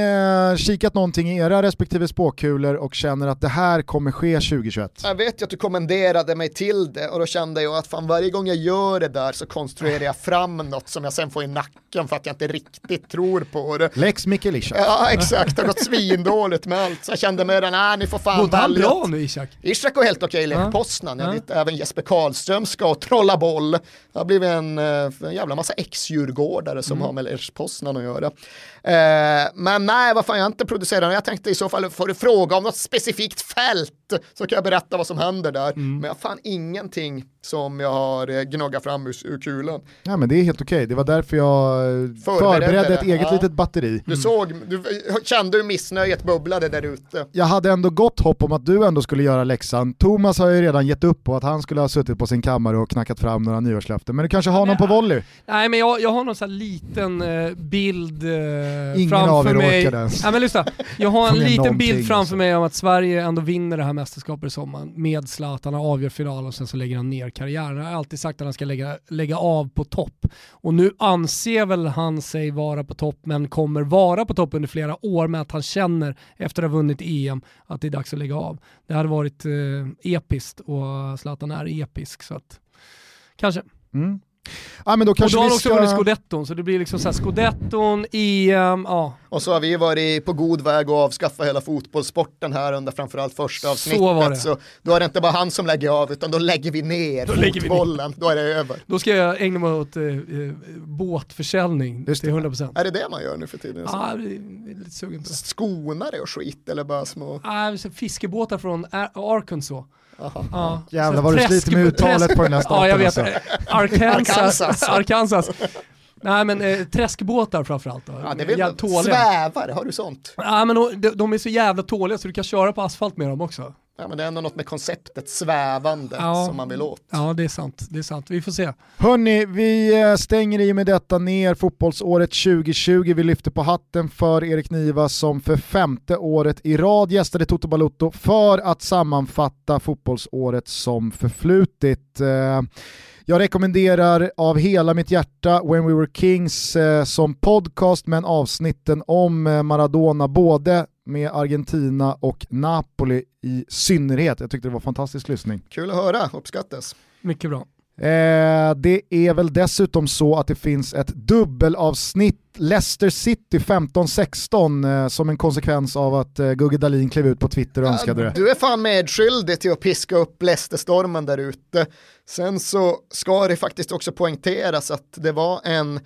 eh, kikat någonting i era respektive spåkulor och känner att det här kommer ske 2021? Jag vet ju att du kommenderade mig till det och då kände jag att fan varje gång jag gör det där så konstruerar jag fram något som jag sen får i nacken för att jag inte riktigt tror på det. Lex Mikael Ja exakt, det har gått svindåligt med allt. Så jag kände med den, nej ni får fan Går inte han bra nu Ishak? Ishak går helt okej i Lech. Poznan. Jag Ja. vet även Jesper Karlström ska och trolla boll. Det har blivit en, eh, en jävla massa ex-djurgårdare som Mm. har med Lech Poznan att göra. Eh, men nej, vad fan jag har inte producerat den. Jag tänkte i så fall får du fråga om något specifikt fält så kan jag berätta vad som händer där. Mm. Men jag har fan ingenting som jag har eh, gnuggat fram ur, ur kulan. Ja men det är helt okej, det var därför jag eh, Förberedde förberedde ett eget ja. litet batteri. Du såg, du kände hur missnöjet bubblade där ute. Jag hade ändå gott hopp om att du ändå skulle göra läxan. Thomas har ju redan gett upp på att han skulle ha suttit på sin kammare och knackat fram några nyårslöften. Men du kanske har någon på volley? Nej men jag, jag har någon sån här liten eh, bild eh, Ingen framför av er mig. orkade ens. Nej men lyssna, jag har en liten bild framför alltså. mig om att Sverige ändå vinner det här mästerskapet i sommar med Zlatan, han avgör finalen och sen så lägger han ner karriären. Han har alltid sagt att han ska lägga, lägga av på topp. Och nu anser väl han sig vara på topp men kommer vara på topp under flera år med att han känner efter att ha vunnit EM att det är dags att lägga av. Det hade varit eh, episkt och Zlatan är episk så att kanske. Mm. Ja men då Och kanske då har vi han också ska... vunnit scudetton, så det blir liksom såhär scudetton, EM, ja. Och så har vi varit på god väg att avskaffa hela fotbollssporten här under framförallt första avsnittet. Så var det. Så då är det inte bara han som lägger av utan då lägger vi ner Då lägger vi ner. fotbollen. Då är det över. Då ska jag ägna mig åt eh, eh, båtförsäljning Just till 100%. Är det det man gör nu för tiden? Ja, jag är lite sugen på det. Skonare och skit eller bara små... Så fiskebåtar från Ar- Arkansas. Ja, Jävlar vad du sliter med uttalet på den här staten Ja, jag vet. alltså. Arkansas. Arkansas. Nej men eh, träskbåtar framförallt då. Ja, det vill tåliga. Svävare, har du sånt? Ja men de, de är så jävla tåliga så du kan köra på asfalt med dem också. Ja, men det är ändå något med konceptet svävande Ja. som man vill åt. Ja det är sant, det är sant. Vi får se. Hörni, vi eh, stänger i med detta ner fotbollsåret 2020. Vi lyfter på hatten för Erik Niva som för femte året i rad gästade Toto Balutto för att sammanfatta fotbollsåret som förflutit. Eh, Jag rekommenderar av hela mitt hjärta When We Were Kings eh, som podcast men avsnitten om eh, Maradona både med Argentina och Napoli i synnerhet. Jag tyckte det var fantastisk lyssning. Kul att höra, uppskattas. Mycket bra. Eh, det är väl dessutom så att det finns ett dubbelavsnitt Leicester City 15-16 eh, som en konsekvens av att eh, Gugge Dahlin klev ut på Twitter och önskade det. Du är fan medskyldig till att piska upp Leicesterstormen där ute. Sen så ska det faktiskt också poängteras att det var en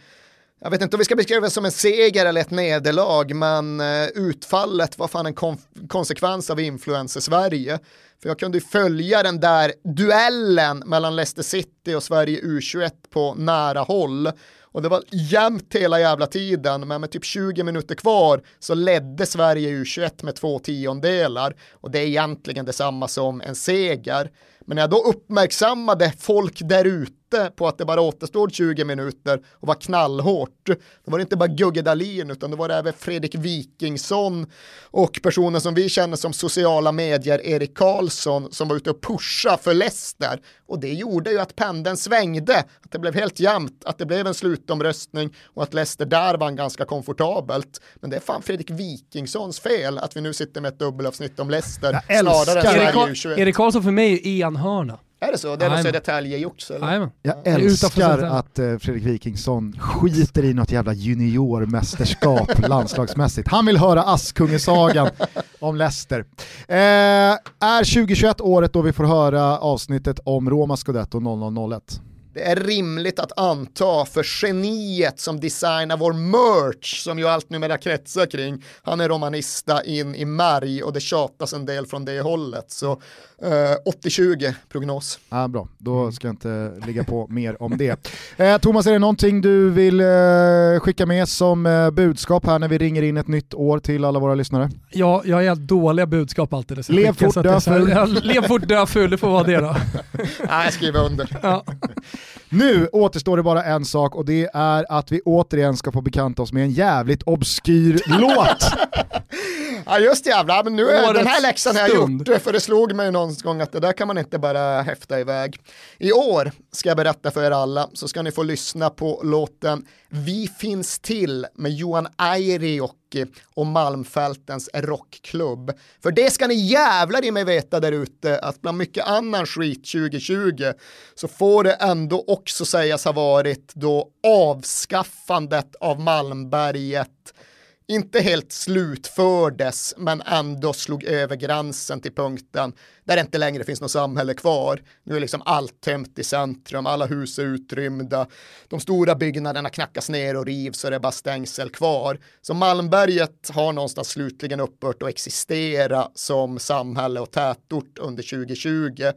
jag vet inte om vi ska beskriva det som en seger eller ett nederlag, men eh, utfallet var fan en kon konsekvens av influencer-Sverige. För jag kunde ju följa den där duellen mellan Leicester City och Sverige U21 på nära håll. Och det var jämnt hela jävla tiden, men med typ 20 minuter kvar så ledde Sverige U21 med två tiondelar. Och det är egentligen detsamma som en seger. Men när jag då uppmärksammade folk där ute på att det bara återstod 20 minuter och var knallhårt, då var det inte bara Gugge Dahlin utan då var det även Fredrik Wikingsson och personer som vi känner som sociala medier, Erik Karlsson, som var ute och pusha för Leicester. Och det gjorde ju att pendeln svängde, att det blev helt jämnt, att det blev en slutomröstning och att Leicester där vann ganska komfortabelt. Men det är fan Fredrik Wikingssons fel att vi nu sitter med ett dubbelavsnitt om Leicester Jag snarare än Sverige Karl- U21. Erik Karlsson för mig är enhörna. Är det så? Det är något. Södertälje gjort så eller? Jag älskar att eh, Fredrik Wikingsson skiter i något jävla juniormästerskap [laughs] landslagsmässigt. Han vill höra Askungesagan om Leicester. Eh, är 2021 året då vi får höra avsnittet om Roma Scudetto 0001? Det är rimligt att anta för geniet som designar vår merch som ju allt numera kretsar kring. Han är romanista in i märg och det tjatas en del från det hållet. Så eh, 80-20 prognos. Ah, bra, då ska jag inte ligga på mer om det. Eh, Thomas, är det någonting du vill eh, skicka med som eh, budskap här när vi ringer in ett nytt år till alla våra lyssnare? Jag, jag har helt dåliga budskap alltid. Lev fort, är dö så här- full. Ja, Lev fort, dö full, det får vara det då. [laughs] Nej, jag skriver under. Ja. Nu återstår det bara en sak och det är att vi återigen ska få bekanta oss med en jävligt obskyr [laughs] låt. Ja just jävlar, men nu är den här läxan har jag gjort, för det slog mig någon gång att det där kan man inte bara häfta iväg. I år ska jag berätta för er alla, så ska ni få lyssna på låten Vi finns till med Johan Airijoki och Malmfältens rockklubb. För det ska ni jävlar i mig veta där ute, att bland mycket annan skit 2020 så får det ändå också sägas ha varit då avskaffandet av Malmberget inte helt slutfördes, men ändå slog över gränsen till punkten där det inte längre finns något samhälle kvar. Nu är liksom allt tömt i centrum, alla hus är utrymda, de stora byggnaderna knackas ner och rivs och det är bara stängsel kvar. Så Malmberget har någonstans slutligen upphört att existera som samhälle och tätort under 2020.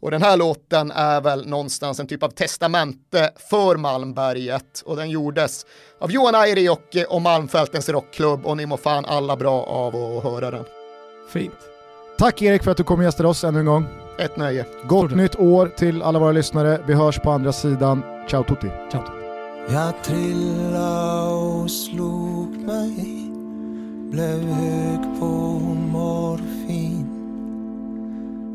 Och den här låten är väl någonstans en typ av testamente för Malmberget och den gjordes av Johan Airijoki och Malmfältens rockklubb och ni mår fan alla bra av att höra den. Fint. Tack Erik för att du kom och gästade oss ännu en gång. Ett nöje. Gott nytt år till alla våra lyssnare. Vi hörs på andra sidan. Ciao tutti. Ciao. Jag trillade och slog mig Blev hög på morfin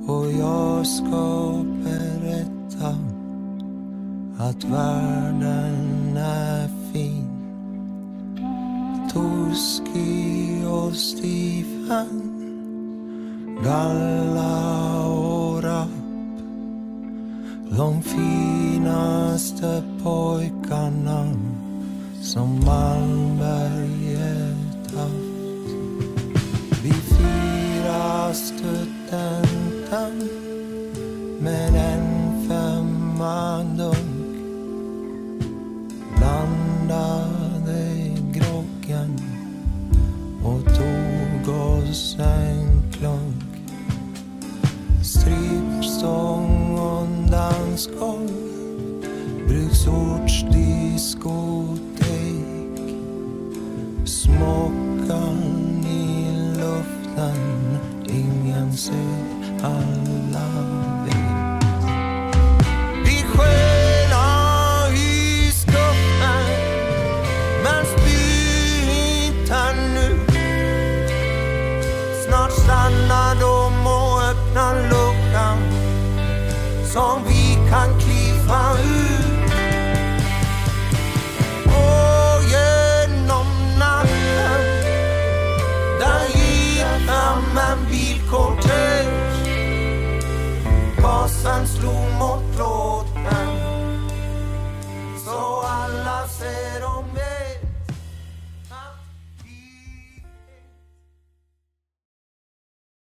Och jag ska berätta Att världen är fin Toski och Stefan Galla och rapp de finaste pojkarna som Malmberget haft. Vi firar studenten med en femma dunk. Blandade groggen och tog oss en. Strippstång och dansgolv Bruksortsdiskotek Smockan i luften Ingen ser, alla och